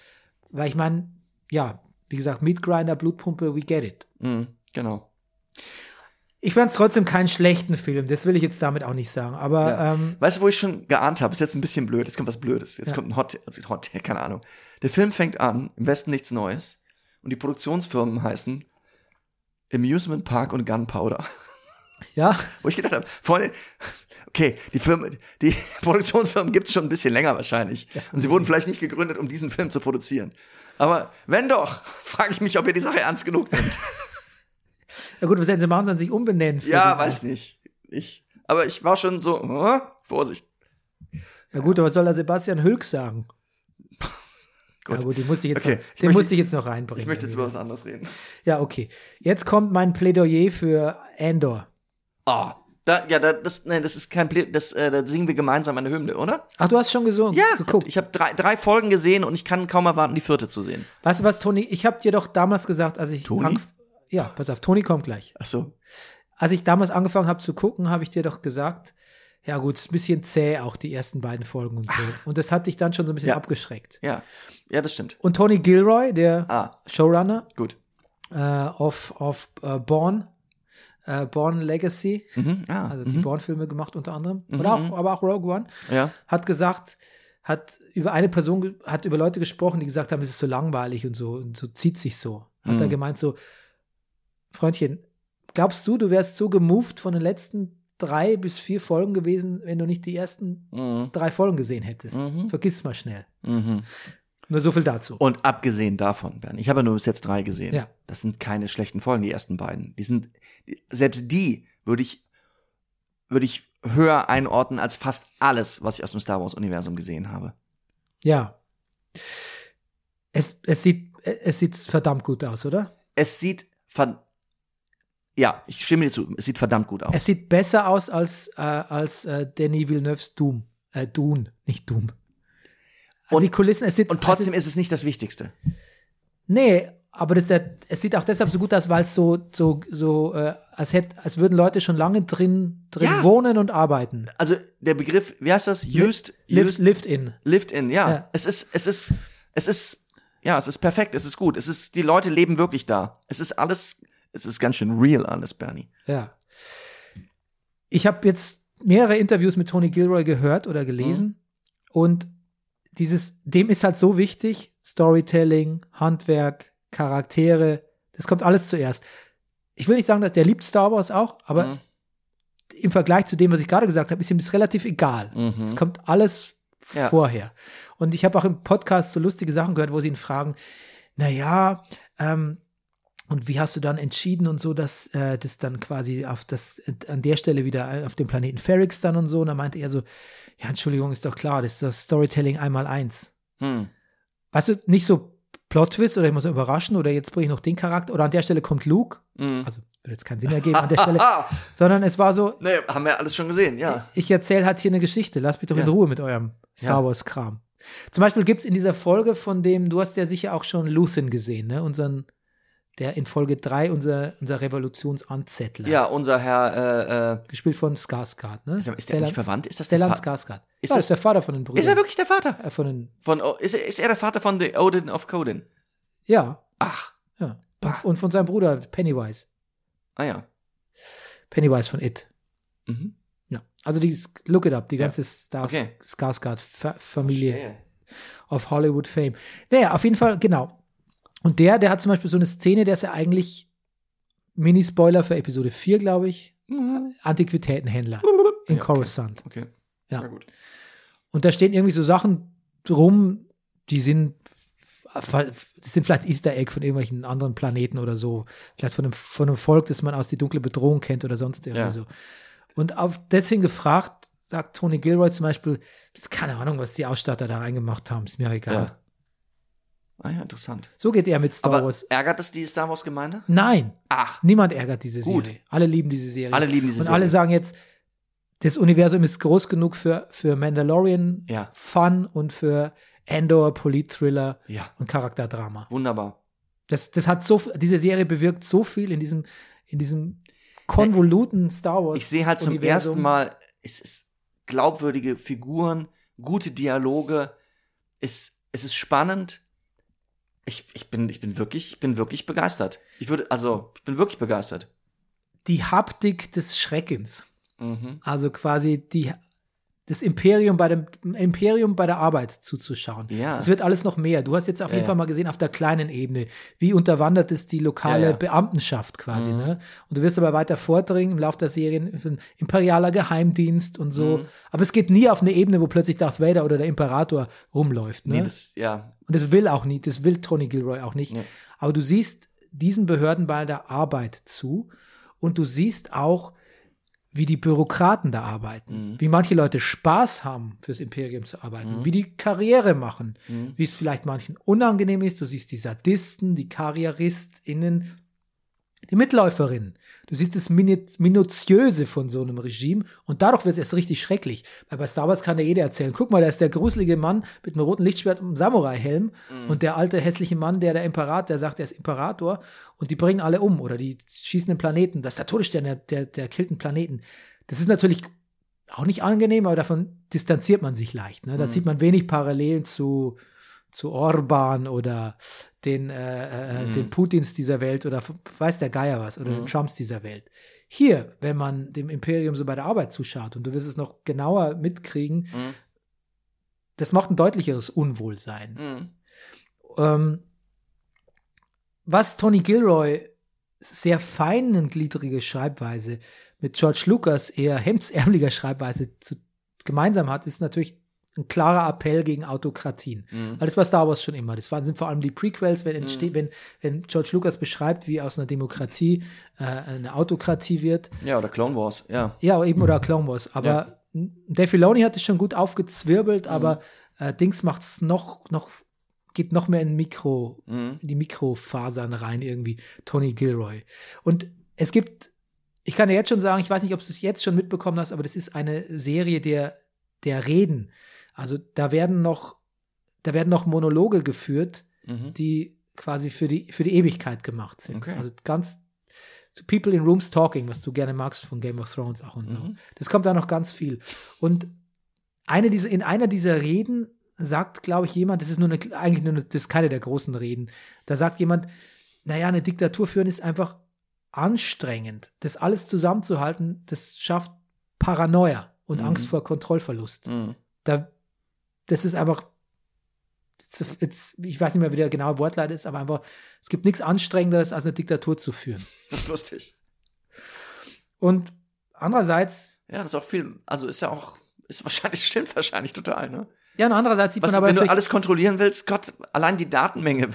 weil ich meine, ja, wie gesagt, Meat Grinder, Blutpumpe, we get it. Mhm, genau. Ich fand es trotzdem keinen schlechten Film, das will ich jetzt damit auch nicht sagen. Aber Ja. ähm, Weißt du, wo ich schon geahnt habe? Ist jetzt ein bisschen blöd. Jetzt kommt was Blödes. Jetzt Ja. kommt ein Hot, also Hot, keine Ahnung. Der Film fängt an, im Westen nichts Neues. Und die Produktionsfirmen heißen Amusement Park und Gunpowder. ja, Wo ich gedacht habe, Freunde, okay, die Firmen, die Produktionsfirmen gibt es schon ein bisschen länger wahrscheinlich. Und sie wurden vielleicht nicht gegründet, um diesen Film zu produzieren. Aber wenn doch, frage ich mich, ob ihr die Sache ernst genug nimmt. Ja gut, was hätten sie machen sollen, sich umbenennen? ja, weiß nicht. Ich, aber ich war schon so, äh, Vorsicht. Ja gut, aber was soll da Sebastian Hülk sagen? Gut. Ja gut, den musste ich jetzt, Okay, noch, ich den möchte- musste ich jetzt noch reinbringen. Ich möchte jetzt über was anderes reden. Ja, okay. Jetzt kommt mein Plädoyer für Andor. Ah, da, ja, da, das, nee, das ist kein Ple das, äh, da singen wir gemeinsam eine Hymne, oder? Ach, du hast schon gesungen, Ja, geguckt. ich habe drei, drei Folgen gesehen und ich kann kaum erwarten, die vierte zu sehen. Weißt du was, Toni? Ich habe dir doch damals gesagt, als ich. Toni? Ja, pass auf, Toni kommt gleich. Ach so. Als ich damals angefangen habe zu gucken, habe ich dir doch gesagt, ja gut, ist ein bisschen zäh auch die ersten beiden Folgen und so. Und das hat dich dann schon so ein bisschen Ja. abgeschreckt. Ja, ja, das stimmt. Und Tony Gilroy, der Ah, Showrunner gut. äh, auf, auf äh, Born, äh, Born Legacy, Mhm. Ah, also die mhm. Born-Filme gemacht unter anderem, oder auch, aber auch Rogue One, Ja. hat gesagt, hat über eine Person, hat über Leute gesprochen, die gesagt haben, es ist so langweilig und so, und so zieht sich so. Hat Mhm. er gemeint so, Freundchen, glaubst du, du wärst so gemoved von den letzten drei bis vier Folgen gewesen, wenn du nicht die ersten Mhm. drei Folgen gesehen hättest? Mhm. Vergiss mal schnell. Mhm. Nur so viel dazu. Und abgesehen davon, Bernd, ich habe ja nur bis jetzt drei gesehen. Ja. Das sind keine schlechten Folgen, die ersten beiden. Die sind, selbst die würde ich, würde ich höher einordnen als fast alles, was ich aus dem Star Wars Universum gesehen habe. Ja. Es, es, sieht, es sieht verdammt gut aus, oder? Es sieht ver ja, ich stimme dir zu. Es sieht verdammt gut aus. Es sieht besser aus als, äh, als äh, Denis Villeneuve's Doom. Äh, Dune, nicht Doom. Also Und- die Kulissen, es sieht. Und trotzdem also, ist es nicht das Wichtigste. Nee, aber das, der, es sieht auch deshalb so gut aus, weil es so, so, so äh, als, hätt, als würden Leute schon lange drin, drin Ja. wohnen und arbeiten. Also der Begriff, wie heißt das? Used, used lived in. Lived in, ja. Ja. Es ist, es ist, es ist, ja, es ist perfekt, es ist gut. Es ist, die Leute leben wirklich da. Es ist alles, es ist ganz schön real alles, Bernie. Ja. Ich habe jetzt mehrere Interviews mit Tony Gilroy gehört oder gelesen Mhm. und dieses, dem ist halt so wichtig, Storytelling, Handwerk, Charaktere, das kommt alles zuerst. Ich will nicht sagen, dass der liebt Star Wars auch, aber Mhm. im Vergleich zu dem, was ich gerade gesagt habe, ist ihm das relativ egal. Mhm. Es kommt alles Ja. vorher. Und ich habe auch im Podcast so lustige Sachen gehört, wo sie ihn fragen, na ja, ähm, und wie hast du dann entschieden und so, dass äh, das dann quasi auf das an der Stelle wieder auf dem Planeten Ferrix dann und so? Und dann meinte er so, ja, Entschuldigung, ist doch klar, das ist das Storytelling einmal eins. Hm. Weißt du, nicht so Plot-Twist oder ich muss überraschen oder jetzt bringe ich noch den Charakter oder an der Stelle kommt Luke. Mhm. Also würde jetzt keinen Sinn ergeben an der Stelle, sondern es war so, nee, haben wir alles schon gesehen, ja. ich erzähle halt hier eine Geschichte. Lasst mich doch in Ja. Ruhe mit eurem Star Ja. Wars-Kram. Zum Beispiel gibt es in dieser Folge von dem, du hast ja sicher auch schon Luthen gesehen, ne? Unseren, der in Folge 3 unser, unser Revolutionsanzettler. Ja, unser Herr, äh, äh, Gespielt von Skarsgård, ne? ist, er- der nicht verwandt? Ist das der Stellan? Skarsgård. Ist ja, das- ist der Vater von den Brüdern. Ist er wirklich der Vater? Äh, von den, Von, oh, ist, er, ist er der Vater von The Odin of Coden? ja, Ach, ja. Und, und von seinem Bruder Pennywise. ah ja. Pennywise von It. Mhm. Ja. Also die, look it up, die Ja. ganze Star Okay. Skarsgård-Familie. Of Hollywood Fame. Naja, auf jeden Fall, genau. Und der, der hat zum Beispiel so eine Szene, der ist ja eigentlich Mini-Spoiler für Episode 4, glaube ich. Antiquitätenhändler in Ja, okay. Coruscant. Okay. Ja. Na gut. Und da stehen irgendwie so Sachen drum, die sind, das sind vielleicht Easter Egg von irgendwelchen anderen Planeten oder so. Vielleicht von einem, von einem Volk, das man aus die dunkle Bedrohung kennt oder sonst irgendwie Ja. so. Und auf deswegen gefragt, sagt Tony Gilroy zum Beispiel, keine Ahnung, was die Ausstatter da reingemacht haben, ist mir egal. Ah ja, interessant. So geht er mit Star Aber Wars. ärgert das die Star Wars Gemeinde? Nein, Ach, niemand ärgert diese Gut. Serie. Alle lieben diese Serie. alle lieben diese Und Serie. alle sagen jetzt, das Universum ist groß genug für, für Mandalorian Ja. Fun und für Andor Polit-Thriller Ja, und Charakterdrama. wunderbar. Das, das hat so, diese Serie bewirkt so viel in diesem, in diesem konvoluten Star Wars. Ich sehe halt zum Universum. ersten Mal, es ist glaubwürdige Figuren, gute Dialoge, es, es ist spannend. Ich, ich, bin, ich bin wirklich, ich bin wirklich begeistert. Ich würde, also, ich bin wirklich begeistert. die Haptik des Schreckens. Mhm. Also quasi die, das Imperium bei dem Imperium bei der Arbeit zuzuschauen. Ja. Es wird alles noch mehr. Du hast jetzt auf Ja, jeden. Fall mal gesehen auf der kleinen Ebene, wie unterwandert ist die lokale Ja. Beamtenschaft quasi. Mhm. Ne? Und du wirst aber weiter vordringen im Laufe der Serien, imperialer Geheimdienst und so. Mhm. Aber es geht nie auf eine Ebene, wo plötzlich Darth Vader oder der Imperator rumläuft. Ne? Nee, das, ja. Und das will auch nie, das will Tony Gilroy auch nicht. Ja. Aber du siehst diesen Behörden bei der Arbeit zu und du siehst auch, wie die Bürokraten da arbeiten, Mhm. wie manche Leute Spaß haben, fürs Imperium zu arbeiten, Mhm. wie die Karriere machen, Mhm. wie es vielleicht manchen unangenehm ist. Du siehst die Sadisten, die KarrieristInnen, die Mitläuferinnen. Du siehst das Minutiöse von so einem Regime und dadurch wird es erst richtig schrecklich. Weil bei Star Wars kann ja jeder erzählen, guck mal, da ist der gruselige Mann mit einem roten Lichtschwert und einem Samurai-Helm und der alte hässliche Mann, der der Imperator, der sagt, er ist Imperator und die bringen alle um oder die schießen den Planeten. Das ist der Todesstern, der, der, der killt einen Planeten. Das ist natürlich auch nicht angenehm, aber davon distanziert man sich leicht. Ne? Da Mhm. zieht man wenig Parallelen zu, zu Orban oder den, äh, äh, Mhm. den Putins dieser Welt oder weiß der Geier was oder den Mhm. Trumps dieser Welt. Hier, wenn man dem Imperium so bei der Arbeit zuschaut und du wirst es noch genauer mitkriegen, Mhm. das macht ein deutlicheres Unwohlsein. Mhm. Ähm, was Tony Gilroy sehr feinengliedrige Schreibweise mit George Lucas eher hemdsärmeliger Schreibweise zu, gemeinsam hat, ist natürlich ein klarer Appell gegen Autokratien. Mhm. Weil das war Star Wars schon immer. Das waren, sind vor allem die Prequels, wenn, entsteht, Mhm. wenn, wenn George Lucas beschreibt, wie aus einer Demokratie äh, eine Autokratie wird. Ja, oder Clone Wars, ja. Ja, eben oder Clone Wars. Aber Ja. Dave Filoni hat es schon gut aufgezwirbelt, Mhm. aber äh, Dings macht es noch, noch, geht noch mehr in Mikro, Mhm. in die Mikrofasern rein irgendwie, Tony Gilroy. Und es gibt, ich kann dir jetzt schon sagen, ich weiß nicht, ob du es jetzt schon mitbekommen hast, aber das ist eine Serie der, der Reden. Also da werden noch, da werden noch Monologe geführt, Mhm. die quasi für die, für die Ewigkeit gemacht sind. Okay. Also ganz so People in Rooms Talking, was du gerne magst von Game of Thrones auch und so. Mhm. Das kommt da noch ganz viel. Und eine dieser, in einer dieser Reden sagt, glaube ich, jemand, das ist nur eine, eigentlich nur eine, das ist keine der großen Reden, da sagt jemand, naja, eine Diktatur führen ist einfach anstrengend. Das alles zusammenzuhalten, das schafft Paranoia und Mhm. Angst vor Kontrollverlust. Mhm. Da, das ist einfach, jetzt, ich weiß nicht mehr, wie der genaue Wortleiter ist, aber einfach, es gibt nichts Anstrengenderes, als eine Diktatur zu führen. Das ist lustig. Und andererseits, Ja, das ist auch viel, also ist ja auch, ist wahrscheinlich, stimmt wahrscheinlich total, ne? ja, und andererseits sieht Was, man aber wenn du alles kontrollieren willst, Gott, allein die Datenmenge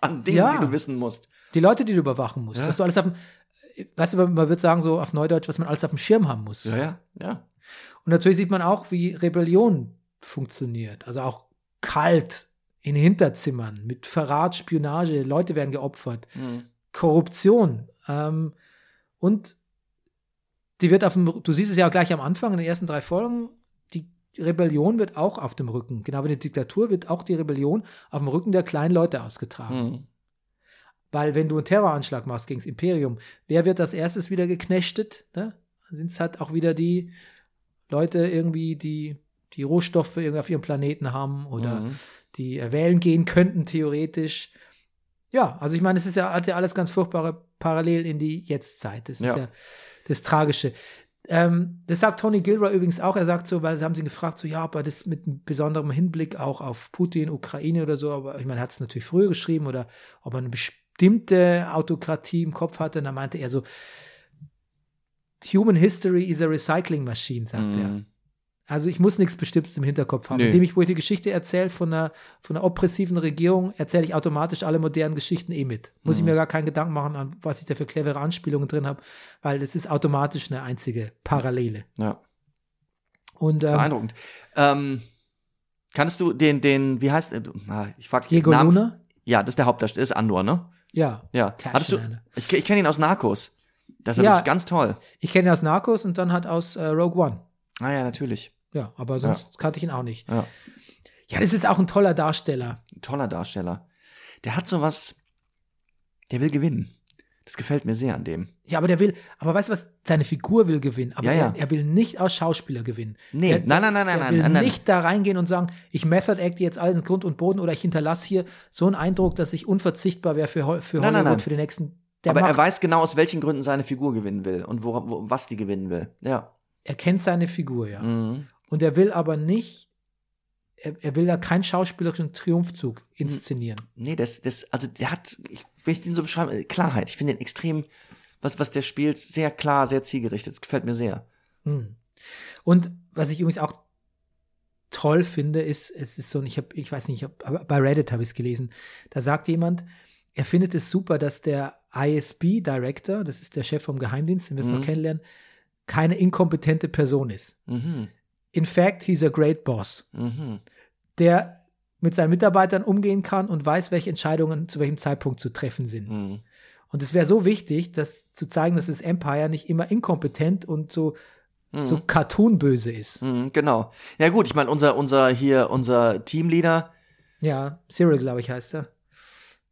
an Dingen, Ja. die du wissen musst. die Leute, die du überwachen musst, Ja. was du alles auf dem, weißt du, man würde sagen, so auf Neudeutsch, was man alles auf dem Schirm haben muss. Ja, ja, ja. Und natürlich sieht man auch, wie Rebellion funktioniert. Also auch kalt in Hinterzimmern, mit Verrat, Spionage, Leute werden geopfert. Mhm. Korruption. Ähm, und die wird auf dem, du siehst es ja gleich am Anfang in den ersten drei Folgen, die Rebellion wird auch auf dem Rücken, genau wie eine Diktatur wird auch die Rebellion auf dem Rücken der kleinen Leute ausgetragen. Mhm. Weil wenn du einen Terroranschlag machst gegen das Imperium, wer wird als erstes wieder geknechtet? Ne? Sind es halt auch wieder die Leute irgendwie, die die Rohstoffe irgendwie auf ihrem Planeten haben oder Mhm. die äh, wählen gehen könnten, theoretisch. Ja, also ich meine, es ist ja, hat ja alles ganz furchtbare Parallel in die Jetztzeit. Das ist Ja. ja das Tragische. Ähm, das sagt Tony Gilroy übrigens auch. Er sagt so, weil sie haben sie ihn gefragt, so, ja, ob er das mit einem besonderen Hinblick auch auf Putin, Ukraine oder so, aber ich meine, er hat es natürlich früher geschrieben oder ob er eine bestimmte Autokratie im Kopf hatte. Und da meinte er so, Human History is a Recycling Machine, sagt er. Also ich muss nichts Bestimmtes im Hinterkopf haben. Nee. Indem ich, wo ich die Geschichte erzähle von einer, von einer oppressiven Regierung, erzähle ich automatisch alle modernen Geschichten eh mit. Muss ich Mhm. mir gar keinen Gedanken machen, an was ich da für clevere Anspielungen drin habe, weil das ist automatisch eine einzige Parallele. Ja, Und ähm, beeindruckend. Ähm, kannst du den, den, wie heißt er? Ah, Ich frag Diego Namen. Luna? Ja, das ist der Hauptdarsteller, ist Andor, ne? Ja. Ja. Hattest du, ich, ich kenne ihn aus Narcos. Das ist Ja. ganz toll. Ich kenne ihn aus Narcos und dann halt aus äh, Rogue One. Ah ja, natürlich. Ja, aber sonst kannte ich ihn auch nicht. Ja. Ja, das ist auch ein toller Darsteller. Ein toller Darsteller. Der hat sowas, der will gewinnen. Das gefällt mir sehr an dem. Ja, aber der will, aber weißt du was, seine Figur will gewinnen, aber Ja, ja. Er, er will nicht als Schauspieler gewinnen. Nee, der, nein, nein, nein, der nein, will nein, nein. nicht da reingehen und sagen, ich Method Act jetzt alles in Grund und Boden oder ich hinterlasse hier so einen Eindruck, dass ich unverzichtbar wäre für, für Nein, Hollywood nein, nein. für die nächsten Aber er macht, weiß genau, aus welchen Gründen seine Figur gewinnen will und wo, wo, was die gewinnen will. Ja. Er kennt seine Figur, ja. Mhm. Und er will aber nicht, er, er will da keinen schauspielerischen Triumphzug inszenieren. Nee, das, das, also der hat, ich, ich den so beschreibe, äh, Klarheit. Ich finde den extrem, was, was der spielt, sehr klar, sehr zielgerichtet. Das gefällt mir sehr. Hm. Und was ich übrigens auch toll finde, ist, es ist so, ein- ich habe, ich weiß nicht, ich hab, bei Reddit habe ich es gelesen, da sagt jemand, er findet es super, dass der ISB-Director, das ist der Chef vom Geheimdienst, den wir es noch Mhm. kennenlernen, keine inkompetente Person ist. Mhm. In fact, he's a great boss, Mhm. der mit seinen Mitarbeitern umgehen kann und weiß, welche Entscheidungen zu welchem Zeitpunkt zu treffen sind. Mhm. Und es wäre so wichtig, das zu zeigen, dass das Empire nicht immer inkompetent und so, so cartoonböse ist. Mhm. Genau. Ja gut, ich meine, unser, unser hier, unser Teamleader, Ja, Cyril, glaube ich, heißt er.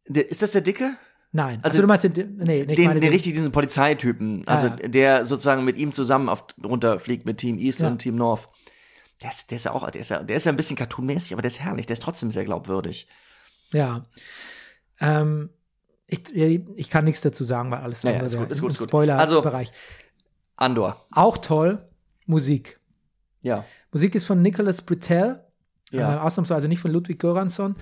der, ist das der Dicke? Nein, also, Also du meinst den, nee, nee, den, meine den richtig diesen Polizeitypen, also Ah, ja. der sozusagen mit ihm zusammen auf, runterfliegt mit Team East Ja. und Team North. Der ist, der ist ja auch, der ist ja, der ist ja ein bisschen cartoonmäßig, aber der ist herrlich, der ist trotzdem sehr glaubwürdig. Ja. Ähm, ich, ich kann nichts dazu sagen, weil alles Ja, ja, andere ist gut, ist gut, ist gut. Also- Spoiler-Bereich. Andor. Auch toll, Musik. Ja. Musik ist von Nicholas Britell, Ja. äh, ausnahmsweise nicht von Ludwig Göransson.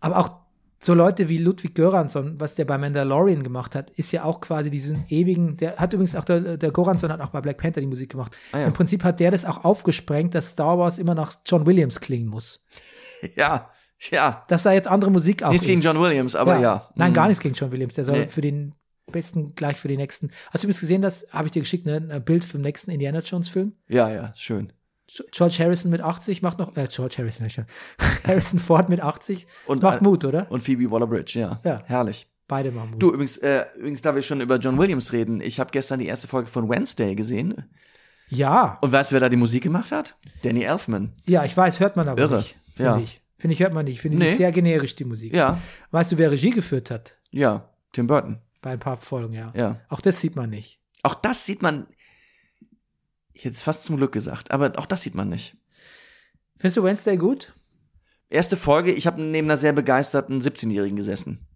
Aber auch so Leute wie Ludwig Göransson, was der bei Mandalorian gemacht hat, ist ja auch quasi diesen ewigen, der hat übrigens auch, der, der Göransson hat auch bei Black Panther die Musik gemacht. Ah, ja. Im Prinzip hat der das auch aufgesprengt, dass Star Wars immer nach John Williams klingen muss. Ja. Ja. Dass da jetzt andere Musik auch Nichts ist. gegen John Williams, aber ja. Nein, Mhm. gar nichts gegen John Williams. Der soll Nee. für den besten gleich für die nächsten. Hast du übrigens gesehen, das habe ich dir geschickt, ne? ein Bild den nächsten Indiana Jones Film? Ja, ja, schön. George Harrison mit 80 macht noch, äh, George Harrison, schon. Harrison Ford mit 80. Und, macht äh, Mut, oder? Und Phoebe Waller-Bridge, ja. Ja. Herrlich. Beide machen Mut. Du, übrigens, äh, übrigens, da wir schon über John Williams reden, ich habe gestern die erste Folge von Wednesday gesehen. Ja, Und weißt du, wer da die Musik gemacht hat? Danny Elfman. ja, ich weiß, hört man aber Irre. nicht. Finde Ja. ich. Finde ich, hört man nicht. Finde Nee. ich sehr generisch, die Musik. Ja, Weißt du, wer Regie geführt hat? ja, Tim Burton. Bei ein paar Folgen, ja. Ja. Auch das sieht man nicht. Auch das sieht man. Ich hätte es fast zum Glück gesagt, aber auch das sieht man nicht. Findest du Wednesday gut? Erste Folge, ich habe neben einer sehr begeisterten 17-Jährigen gesessen.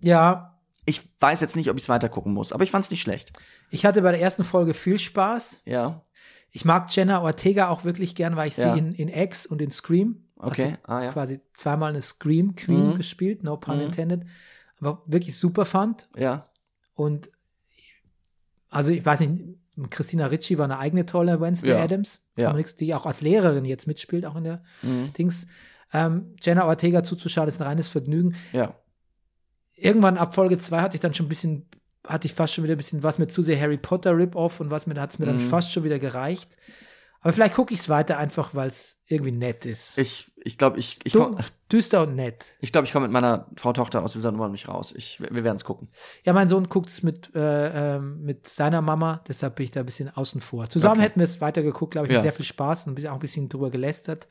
Ja, Ich weiß jetzt nicht, ob ich es weiter gucken muss, aber ich fand es nicht schlecht. ich hatte bei der ersten Folge viel Spaß. Ja, Ich mag Jenna Ortega auch wirklich gern, weil ich Ja. sie in, in X und in Scream, okay. also ah, ja. quasi zweimal eine Scream Queen Mhm. gespielt, no pun Mhm. intended, aber wirklich super fand. Ja, Und also ich weiß nicht, Christina Ricci war eine eigene tolle Wednesday Ja. Adams, Ja. Die auch als Lehrerin jetzt mitspielt, auch in der mhm. Dings. Ähm, Jenna Ortega zuzuschauen ist ein reines Vergnügen. ja. Irgendwann ab Folge 2 hatte ich dann schon ein bisschen, hatte ich fast schon wieder ein bisschen was mit zu sehr Harry Potter Rip-Off und was mir, hat es mir dann Mhm. fast schon wieder gereicht. Aber vielleicht gucke ich es weiter einfach, weil es irgendwie nett ist. Ich, ich glaube, ich, ich Du, komme düster und nett. ich glaub, ich komm mit meiner Frau Tochter aus dieser Nummer nicht raus. Ich, wir werden es gucken. Ja, mein Sohn guckt es mit, äh, ähm, mit seiner Mama, deshalb bin ich da ein bisschen außen vor. Zusammen Okay. hätten wir es weitergeguckt, glaube ich, Ja. mit sehr viel Spaß und ein bisschen- auch ein bisschen drüber gelästert.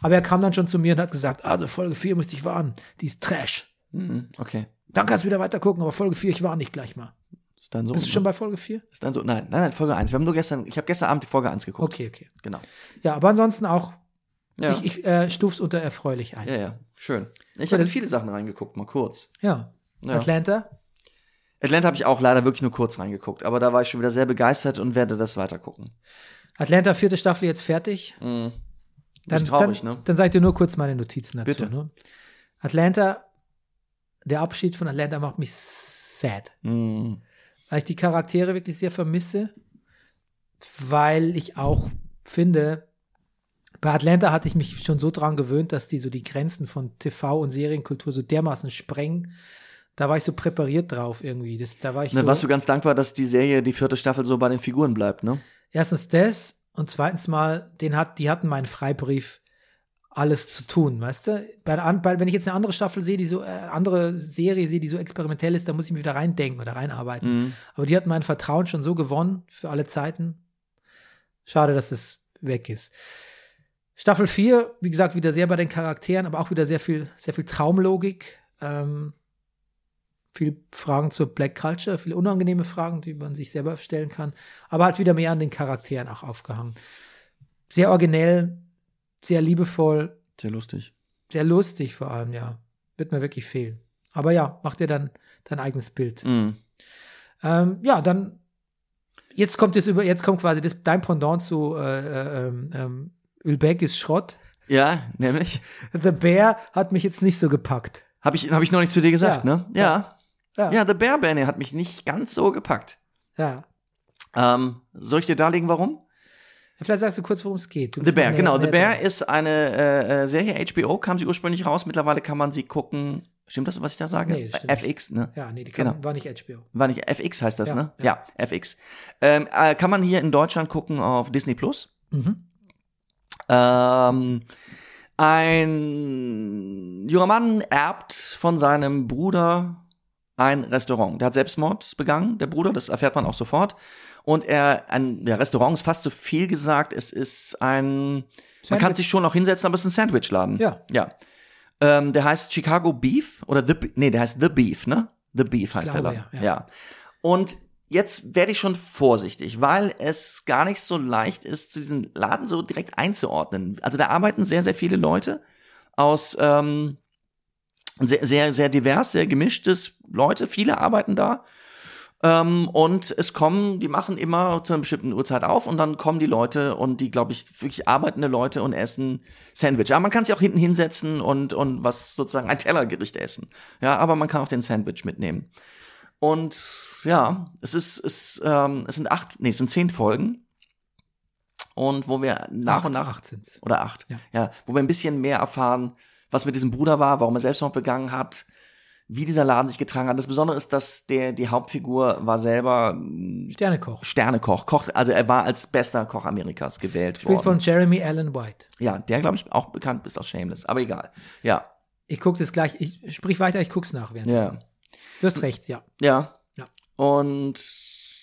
Aber er kam dann schon zu mir und hat gesagt, also Folge 4 müsste ich warnen, die ist Trash. Mhm. Okay. Dann kannst du wieder weiter gucken, aber Folge 4, ich warne dich gleich mal. Ist dein Sohn? Bist du schon bei Folge 4? Ist dein Sohn? Nein, nein, nein, Folge 1. Wir haben nur gestern, ich habe gestern Abend die Folge 1 geguckt. Okay, okay. Genau. Ja, aber ansonsten auch, Ja. ich, ich äh, stuf's unter erfreulich ein. ja, ja, schön. Ich So, habe viele Sachen reingeguckt, mal kurz. Ja. Ja. Atlanta? Atlanta habe ich auch leider wirklich nur kurz reingeguckt, aber da war ich schon wieder sehr begeistert und werde das weiter gucken. Atlanta, vierte Staffel jetzt fertig. Mhm. Dann, Ist traurig, dann, ne? dann sag ich dir nur kurz meine Notizen dazu. Bitte. Ne? Atlanta, der Abschied von Atlanta macht mich sad. Mhm. Weil ich die Charaktere wirklich sehr vermisse. Weil ich auch finde, bei Atlanta hatte ich mich schon so dran gewöhnt, dass die so die Grenzen von TV und Serienkultur so dermaßen sprengen. Da war ich so präpariert drauf irgendwie. Das, da war ich Dann so. warst du ganz dankbar, dass die Serie, die vierte Staffel, so bei den Figuren bleibt, ne? Erstens das und zweitens mal, den hat, die hatten meinen Freibrief, alles zu tun, weißt du? Bei, bei, wenn ich jetzt eine andere Staffel sehe, die so, äh, andere Serie sehe, die so experimentell ist, dann muss ich mich wieder reindenken oder reinarbeiten. Mhm. Aber die hatten mein Vertrauen schon so gewonnen für alle Zeiten. Schade, dass es weg ist. Staffel 4, wie gesagt, wieder sehr bei den Charakteren, aber auch wieder sehr viel, sehr viel Traumlogik. Ähm, viel Fragen zur Black Culture, viele unangenehme Fragen, die man sich selber stellen kann. Aber halt wieder mehr an den Charakteren auch aufgehangen. Sehr originell, sehr liebevoll, Sehr lustig. sehr lustig vor allem, ja. Wird mir wirklich fehlen. Aber ja, mach dir dann dein eigenes Bild. Mhm. Ähm, ja, dann jetzt kommt es über, jetzt kommt quasi das, dein Pendant zu äh, äh, Ülbeck ist Schrott. Ja, nämlich. The Bear hat mich jetzt nicht so gepackt. Habe ich, hab ich noch nicht zu dir gesagt, Ja. ne? Ja. Ja. Ja, The Bear Benny hat mich nicht ganz so gepackt. Ja. Ähm, soll ich dir darlegen, warum? Vielleicht sagst du kurz, worum es geht. The Bear, genau. The Bear ist eine äh, äh, Serie HBO, kam sie ursprünglich raus. Mittlerweile kann man sie gucken. Stimmt das, was ich da sage? Nee, FX, ne? Ja, nee, die kam, Genau. war nicht HBO. War nicht FX heißt das, Ja, ne? ja. Ja, FX. Ähm, äh, kann man hier in Deutschland gucken auf Disney Plus. Mhm. Ähm, ein junger Mann erbt von seinem Bruder ein Restaurant. Der hat Selbstmord begangen, der Bruder, das erfährt man auch sofort. Und er, ein ja, Restaurant ist fast zu viel gesagt. Es ist ein, man kann Sandwich. sich schon auch hinsetzen, aber es ist ein Sandwichladen. Ja. Ja. Ähm, der heißt Chicago Beef oder The, Be- nee, der heißt The Beef, ne? The Beef heißt der glaube, Laden. ja, Ja, ja. Und jetzt werde ich schon vorsichtig, weil es gar nicht so leicht ist, diesen Laden so direkt einzuordnen. Also da arbeiten sehr, sehr viele Leute aus ähm, sehr, sehr, sehr divers, sehr gemischtes Leute. Viele arbeiten da. Ähm, und es kommen, die machen immer zu einer bestimmten Uhrzeit auf und dann kommen die Leute und die, glaube ich, wirklich arbeitende Leute und essen Sandwich. Aber man kann sich auch hinten hinsetzen und, und was sozusagen ein Tellergericht essen. Ja, aber man kann auch den Sandwich mitnehmen. Und ja, es ist, es, ähm, es sind acht, nee, es sind zehn Folgen. Und wo wir nach Acht- und nach acht sind's. oder acht. Ja. Ja. wo wir ein bisschen mehr erfahren, was mit diesem Bruder war, warum er Selbstmord begangen hat, wie dieser Laden sich getragen hat. Das Besondere ist, dass der, die Hauptfigur war selber mm, Sternekoch. Sternekoch, Koch, also er war als bester Koch Amerikas gewählt Spielt von worden. Jeremy Allen White. Ja, der, glaube ich, auch bekannt ist aus Shameless, aber egal. Ja, Ich gucke das gleich. Ich sprich weiter, ich guck's nach währenddessen. ja, Du hast recht, ja. ja. Ja. Und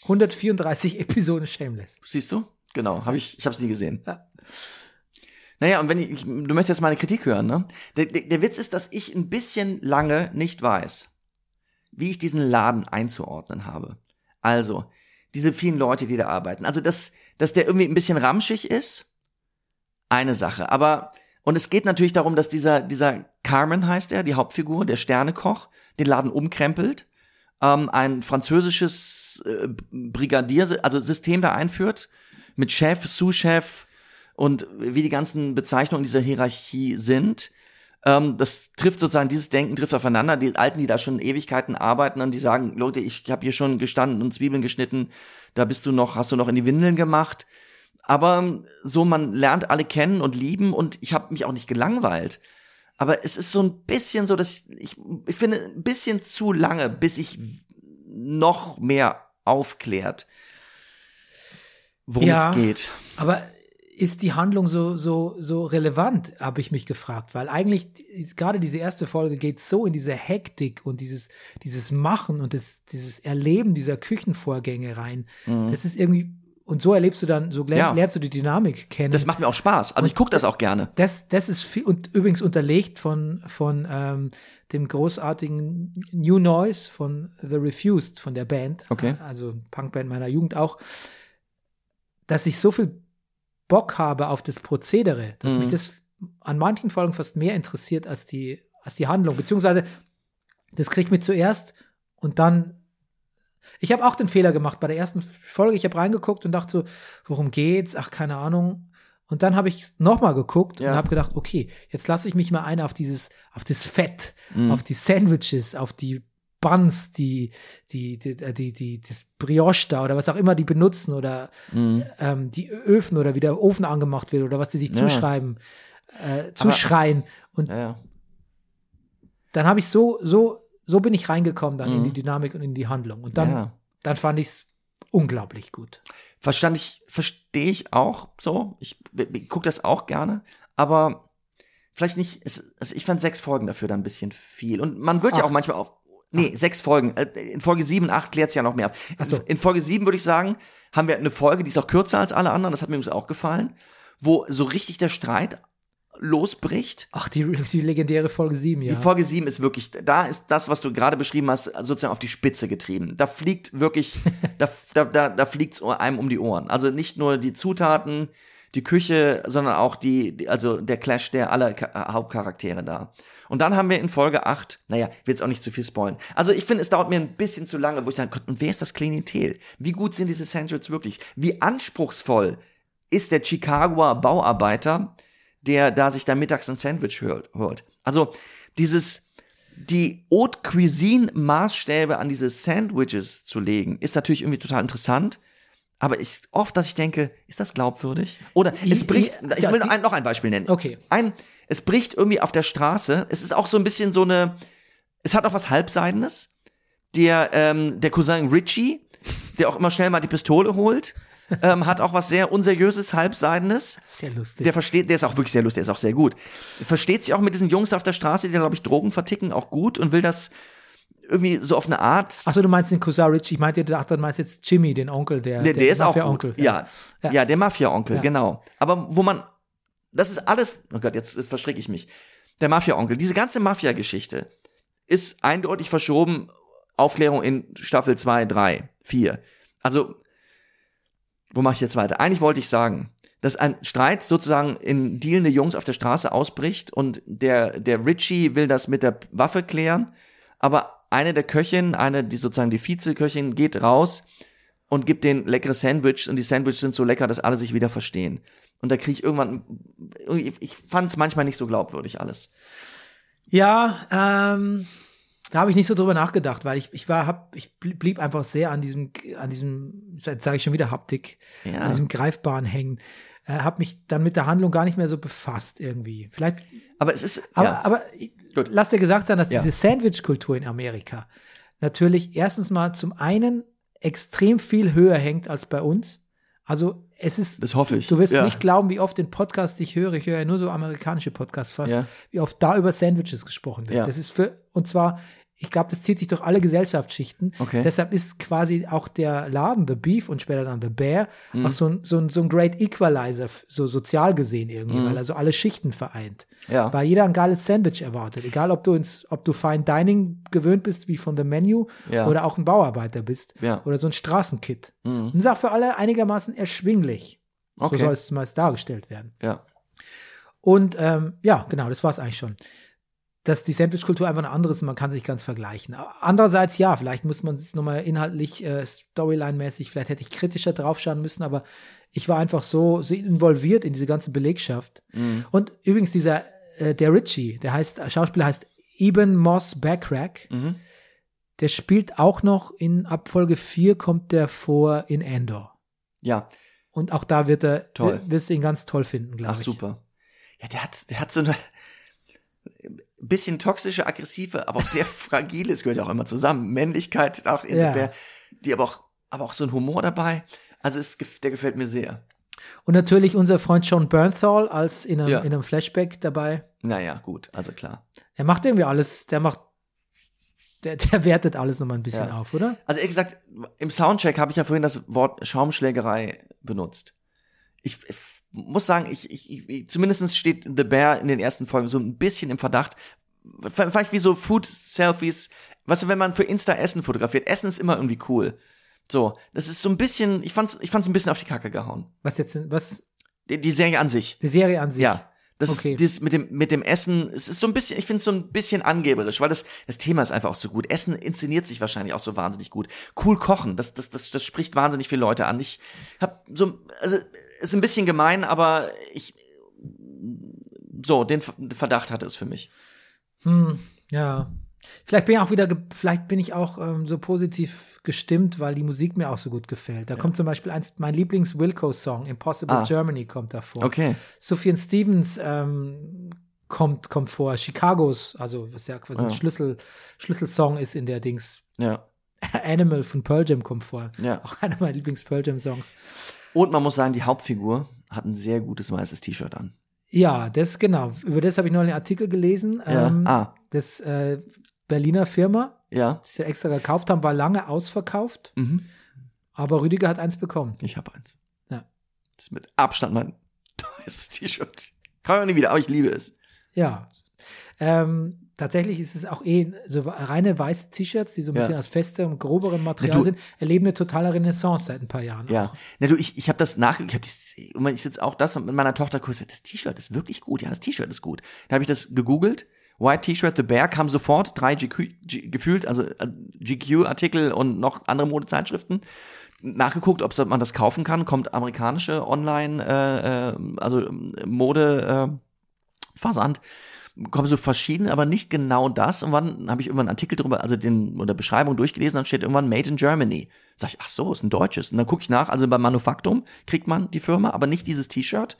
134 Episoden Shameless. siehst du? Genau, habe ich, ich habe es nie gesehen. Ja. Naja, und wenn ich, ich, du möchtest jetzt meine Kritik hören, ne? Der, der, der Witz ist, dass ich ein bisschen lange nicht weiß, wie ich diesen Laden einzuordnen habe. Also, diese vielen Leute, die da arbeiten. Also, dass, dass der irgendwie ein bisschen ramschig ist, eine Sache. Aber, und es geht natürlich darum, dass dieser, dieser Carmen heißt er, die Hauptfigur, der Sternekoch, den Laden umkrempelt, ähm, ein französisches äh, Brigadier, also System da einführt, mit Chef, Sous-Chef und wie die ganzen Bezeichnungen dieser Hierarchie sind. Ähm, das trifft sozusagen, dieses Denken trifft aufeinander. Die Alten, die da schon Ewigkeiten arbeiten und die sagen, Leute, ich habe hier schon gestanden und Zwiebeln geschnitten, da bist du noch, hast du noch in die Windeln gemacht. Aber so, man lernt alle kennen und lieben und ich habe mich auch nicht gelangweilt. Aber es ist so ein bisschen so, dass ich, ich finde, ein bisschen zu lange, bis ich noch mehr aufklärt, worum Ja. es geht. Aber ist die Handlung so, so, so relevant, habe ich mich gefragt, weil eigentlich gerade diese erste Folge geht so in diese Hektik und dieses, dieses Machen und das, dieses Erleben dieser Küchenvorgänge rein. Das ist irgendwie, und so erlebst du dann, so Mhm. Ja. lernst du die Dynamik kennen. Das macht mir auch Spaß. Also ich gucke das auch gerne. Das, das ist viel, und übrigens unterlegt von, von ähm, dem großartigen New Noise von The Refused, von der Band. Okay. Also Punkband meiner Jugend auch. Dass ich so viel Bock habe auf das Prozedere, dass Mhm. mich das an manchen Folgen fast mehr interessiert als die, als die Handlung. Beziehungsweise, das kriegt mich zuerst und dann. Ich habe auch den Fehler gemacht bei der ersten Folge. Ich habe reingeguckt und dachte so, worum geht's? Ach, keine Ahnung. Und dann habe ich nochmal geguckt Ja. und habe gedacht, okay, jetzt lasse ich mich mal ein auf dieses, auf das Fett, Mhm. auf die Sandwiches, auf die Buns, die, die, die, äh, die, die, das Brioche da oder was auch immer die benutzen oder Mhm. ähm, die Öfen oder wie der Ofen angemacht wird oder was die sich Ja. zuschreiben, äh, zuschreien. Und Ja, ja. dann habe ich so, so, so bin ich reingekommen dann in Mhm. die Dynamik und in die Handlung. Und dann, ja. dann fand ich es unglaublich gut. Verstand ich, verstehe ich auch so. Ich, ich gucke das auch gerne, aber vielleicht nicht. Es, also ich fand sechs Folgen dafür dann ein bisschen viel. Und man wird ja Acht. auch manchmal auch. Nee, sechs Folgen. Äh, In Folge sieben, acht klärt es ja noch mehr. Ach so. In Folge sieben würde ich sagen, haben wir eine Folge, die ist auch kürzer als alle anderen, das hat mir übrigens auch gefallen, wo so richtig der Streit losbricht. Ach, die, die legendäre Folge 7, ja. Die Folge 7 ist wirklich, da ist das, was du gerade beschrieben hast, sozusagen auf die Spitze getrieben. Da fliegt wirklich, da, da, da, da fliegt es einem um die Ohren. Also nicht nur die Zutaten, die Küche, sondern auch die, also der Clash der aller Hauptcharaktere da. Und dann haben wir in Folge 8, naja, will jetzt auch nicht zu viel spoilen. Also ich finde, es dauert mir ein bisschen zu lange, wo ich sage, und wer ist das Klientel? Wie gut sind diese Sandwiches wirklich? Wie anspruchsvoll ist der Chicagoer Bauarbeiter, der da sich da mittags ein Sandwich hört? holt? Also dieses, die Haute Cuisine Maßstäbe an diese Sandwiches zu legen, ist natürlich irgendwie total interessant. Aber ich, oft, dass ich denke, ist das glaubwürdig? Oder es Die- bricht, die- ich will die- noch ein, noch ein Beispiel nennen. Okay. Ein, es bricht irgendwie auf der Straße. Es ist auch so ein bisschen so eine, es hat auch was Halbseidenes. Der, ähm, der Cousin Richie, der auch immer schnell mal die Pistole holt, ähm, hat auch was sehr unseriöses, Halbseidenes. Sehr lustig. Der versteht, der ist auch wirklich sehr lustig, der ist auch sehr gut. Versteht sich auch mit diesen Jungs auf der Straße, die, glaube ich, Drogen verticken, auch gut und will das irgendwie so auf eine Art. Achso, du meinst den Cousin Richie. Ich meinte, du dachte, du meinst jetzt Jimmy, den Onkel, der, der, der ist auch Mafia-Onkel. Ja, ja, Ja. der Mafia-Onkel, Ja. genau. Aber wo man, das ist alles, oh Gott, jetzt, jetzt verschrecke ich mich. Der Mafia-Onkel, diese ganze Mafia-Geschichte ist eindeutig verschoben. Aufklärung in Staffel 2, 3, 4. Also, wo mache ich jetzt weiter? Eigentlich wollte ich sagen, dass ein Streit sozusagen in dealende Jungs auf der Straße ausbricht und der, der Richie will das mit der Waffe klären, aber eine der Köchinnen, eine, die sozusagen die Vizeköchin, geht raus und gibt den leckere Sandwich und die Sandwiches sind so lecker, dass alle sich wieder verstehen. Und da kriege ich irgendwann, ich fand es manchmal nicht so glaubwürdig alles. Ja, ähm, da habe ich nicht so drüber nachgedacht, weil ich, ich war, hab, ich bl- blieb einfach sehr an diesem, an diesem, jetzt sage ich schon wieder Haptik, Ja. an diesem Greifbaren hängen. Äh, habe mich dann mit der Handlung gar nicht mehr so befasst irgendwie. Vielleicht, Aber es ist, aber, ja, aber Gut. lass dir gesagt sein, dass Ja. diese Sandwich-Kultur in Amerika natürlich erstens mal zum einen extrem viel höher hängt als bei uns. Also es ist, das hoffe ich. Du wirst ja. nicht glauben, wie oft den Podcast ich höre. Ich höre ja nur so amerikanische Podcasts fast, Ja. wie oft da über Sandwiches gesprochen wird. Ja. Das ist für, und zwar, ich glaube, das zieht sich durch alle Gesellschaftsschichten. Okay. Deshalb ist quasi auch der Laden, The Beef und später dann The Bear, Mhm. auch so ein, so, ein, so ein Great Equalizer, so sozial gesehen irgendwie, weil er so alle Schichten vereint. Mhm. Ja. Weil jeder ein geiles Sandwich erwartet. Egal, ob du ins, ob du Fine Dining gewöhnt bist, wie von The Menu, Ja. oder auch ein Bauarbeiter bist. Ja. Oder so ein Straßenkit. Mhm. Und ist auch für alle einigermaßen erschwinglich. Okay. So soll es zumeist dargestellt werden. Ja. Und ähm, ja, genau, das war es eigentlich schon. Dass die Sandwich-Kultur einfach eine andere ist und man kann sich ganz vergleichen. Andererseits, ja, vielleicht muss man es nochmal inhaltlich, äh, Storyline-mäßig, vielleicht hätte ich kritischer draufschauen müssen, aber ich war einfach so, so involviert in diese ganze Belegschaft. Mhm. Und übrigens, dieser, äh, der Richie, der heißt, äh, Schauspieler heißt Eben Moss Backrack, Mhm. der spielt auch noch in ab Folge 4 kommt der vor in Endor. Ja. Und auch da wird er, Toll. wirst du ihn ganz toll finden, glaube Ach, ich. super. Ja, der hat, der hat so eine bisschen toxische, aggressive, aber auch sehr fragile, es gehört ja auch immer zusammen. Männlichkeit auch in Ja. der, die aber auch, aber auch so ein Humor dabei. Also es, der gefällt mir sehr. Und natürlich unser Freund John Bernthal als in einem, Ja. in einem Flashback dabei. Naja, gut, also klar. Er macht irgendwie alles, der macht, der, der wertet alles nochmal ein bisschen Ja. auf, oder? Also ehrlich gesagt, im Soundcheck habe ich ja vorhin das Wort Schaumschlägerei benutzt. Ich muss sagen, ich, ich, ich, zumindest steht The Bear in den ersten Folgen so ein bisschen im Verdacht. Vielleicht wie so Food-Selfies. Weißt du, wenn man für Insta Essen fotografiert, Essen ist immer irgendwie cool. So, das ist so ein bisschen, ich fand's, ich fand's ein bisschen auf die Kacke gehauen. Was jetzt, was, Die, die Serie an sich. die Serie an sich. Ja. Das, Okay. das mit dem, mit dem Essen, es ist so ein bisschen, ich finde es so ein bisschen angeberisch, weil das, das Thema ist einfach auch so gut. Essen inszeniert sich wahrscheinlich auch so wahnsinnig gut. Cool kochen, das, das, das, das spricht wahnsinnig viele Leute an. Ich hab so, also, ist ein bisschen gemein, aber ich, so, den Verdacht hatte es für mich. Hm, ja. Vielleicht bin ich auch wieder, vielleicht bin ich auch ähm, so positiv gestimmt, weil die Musik mir auch so gut gefällt. Da kommt zum Beispiel eins, mein Lieblings-Wilco-Song, Impossible Ah. Germany, kommt davor. Okay. Sufjan Stevens ähm, kommt, kommt vor. Chicagos, also was ja quasi ein Ja. Schlüssel, Schlüsselsong ist in der Dings. Ja. Animal von Pearl Jam kommt vor. Ja. Auch einer meiner Lieblings-Pearl Jam-Songs. Und man muss sagen, die Hauptfigur hat ein sehr gutes weißes T-Shirt an. Ja, das genau. Über das habe ich noch einen Artikel gelesen. Ja. Ähm, ah, Das äh, Berliner Firma, ja. die sie extra gekauft haben, war lange ausverkauft. Mhm. Aber Rüdiger hat eins bekommen. Ich habe eins. Ja. Das ist mit Abstand mein teuerstes T-Shirt. Kann ich auch nie wieder, aber ich liebe es. Ja. Ähm, tatsächlich ist es auch eh so reine weiße T-Shirts, die so ein Ja. bisschen aus festem, groberem Material du- sind, erleben eine totale Renaissance seit ein paar Jahren. Ja. auch. Na du, ich, ich habe das nach, ich habe ich jetzt auch das mit meiner Tochter kurz das T-Shirt ist wirklich gut. Ja, das T-Shirt ist gut. Da habe ich das gegoogelt. White T-Shirt, The Bear kam sofort, drei GQ, G, gefühlt, also äh, GQ-Artikel und noch andere Modezeitschriften. Nachgeguckt, ob man das kaufen kann, kommt amerikanische Online, äh, äh, also Mode äh, Versand kommen so verschieden, aber nicht genau das. Und dann habe ich irgendwann einen Artikel drüber, also den oder Beschreibung durchgelesen, dann steht irgendwann Made in Germany. Sag ich, ach so, ist ein deutsches. Und dann gucke ich nach, also beim Manufaktum kriegt man die Firma, aber nicht dieses T-Shirt.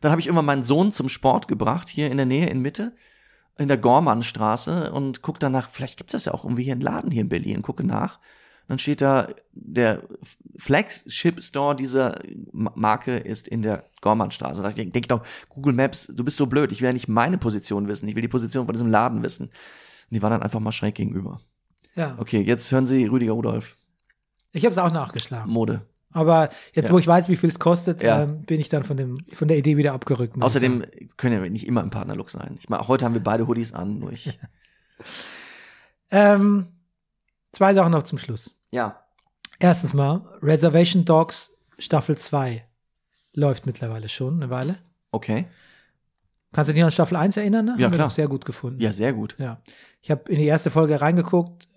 Dann habe ich irgendwann meinen Sohn zum Sport gebracht, hier in der Nähe, in Mitte, in der Gormannstraße und guck danach, vielleicht gibt es das ja auch irgendwie hier einen Laden hier in Berlin, gucke nach. Dann steht da, der Flagship Store dieser Ma- Marke ist in der Gormannstraße. Da denke ich doch, Google Maps, du bist so blöd, ich will ja nicht meine Position wissen, ich will die Position von diesem Laden wissen. Und die war dann einfach mal schräg gegenüber. ja. Okay, jetzt hören Sie Rüdiger Rudolf, Ich habe es auch nachgeschlagen. Mode. Aber jetzt, Ja. wo ich weiß, wie viel es kostet, Ja. ähm, bin ich dann von, dem, von der Idee wieder abgerückt. Außerdem sagen. können wir nicht immer im Partnerlook sein. Ich meine, heute haben wir beide Hoodies an, nur ich. Ähm, zwei Sachen noch zum Schluss. Ja. Erstens mal, Reservation Dogs Staffel 2 läuft mittlerweile schon eine Weile. Okay. Kannst du dich an Staffel 1 erinnern? Ne? Ja, Haben wir klar. doch sehr gut gefunden. Ja, sehr gut. Ja. Ich habe in die erste Folge reingeguckt.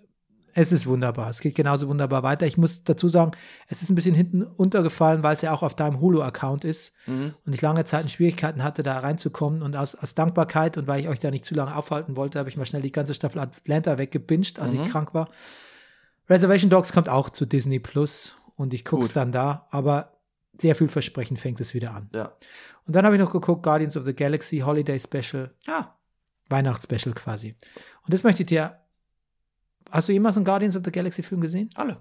Es ist wunderbar. Es geht genauso wunderbar weiter. Ich muss dazu sagen, es ist ein bisschen hinten untergefallen, weil es ja auch auf deinem Hulu-Account ist Mhm. und ich lange Zeit Schwierigkeiten hatte, da reinzukommen. Und aus, aus Dankbarkeit und weil ich euch da nicht zu lange aufhalten wollte, habe ich mal schnell die ganze Staffel Atlanta weggebinged, als Mhm. ich krank war. Reservation Dogs kommt auch zu Disney Plus und ich gucke es Gut. dann da, aber sehr vielversprechend fängt es wieder an. Ja. Und dann habe ich noch geguckt, Guardians of the Galaxy Holiday Special, Ja. Weihnachtsspecial quasi. Und das möchte ich dir. Hast du jemals einen Guardians of the Galaxy Film gesehen? Alle.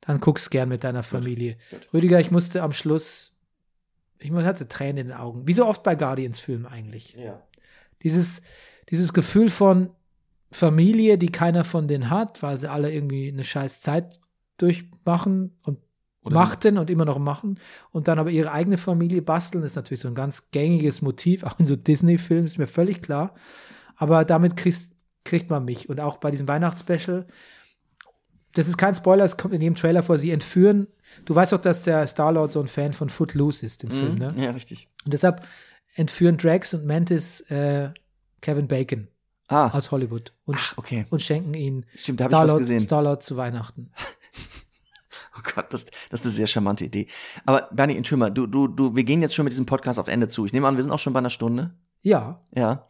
Dann guck's gern mit deiner Familie. gut. Rüdiger, ich musste am Schluss, ich hatte Tränen in den Augen. Wie so oft bei Guardians-Filmen eigentlich. Ja. Dieses, dieses Gefühl von Familie, die keiner von denen hat, weil sie alle irgendwie eine scheiß Zeit durchmachen und Oder machten und immer noch machen und dann aber ihre eigene Familie basteln, ist natürlich so ein ganz gängiges Motiv, auch in so Disney-Filmen, ist mir völlig klar. Aber damit kriegst, kriegt man mich. Und auch bei diesem Weihnachtsspecial, das ist kein Spoiler, es kommt in jedem Trailer vor, sie entführen. Du weißt doch, dass der Star-Lord so ein Fan von Footloose ist, dem Film, ne? Mhm. Ja, richtig. Und deshalb entführen Drax und Mantis äh, Kevin Bacon Ah. aus Hollywood und, Ach, okay. und schenken ihn Stimmt, Star-Lord gesehen. Star zu Weihnachten. Oh Gott, das, das ist eine sehr charmante Idee. Aber Bernie, entschuldige mal, du, du, du, wir gehen jetzt schon mit diesem Podcast auf Ende zu. Ich nehme an, wir sind auch schon bei einer Stunde. Ja, Ja.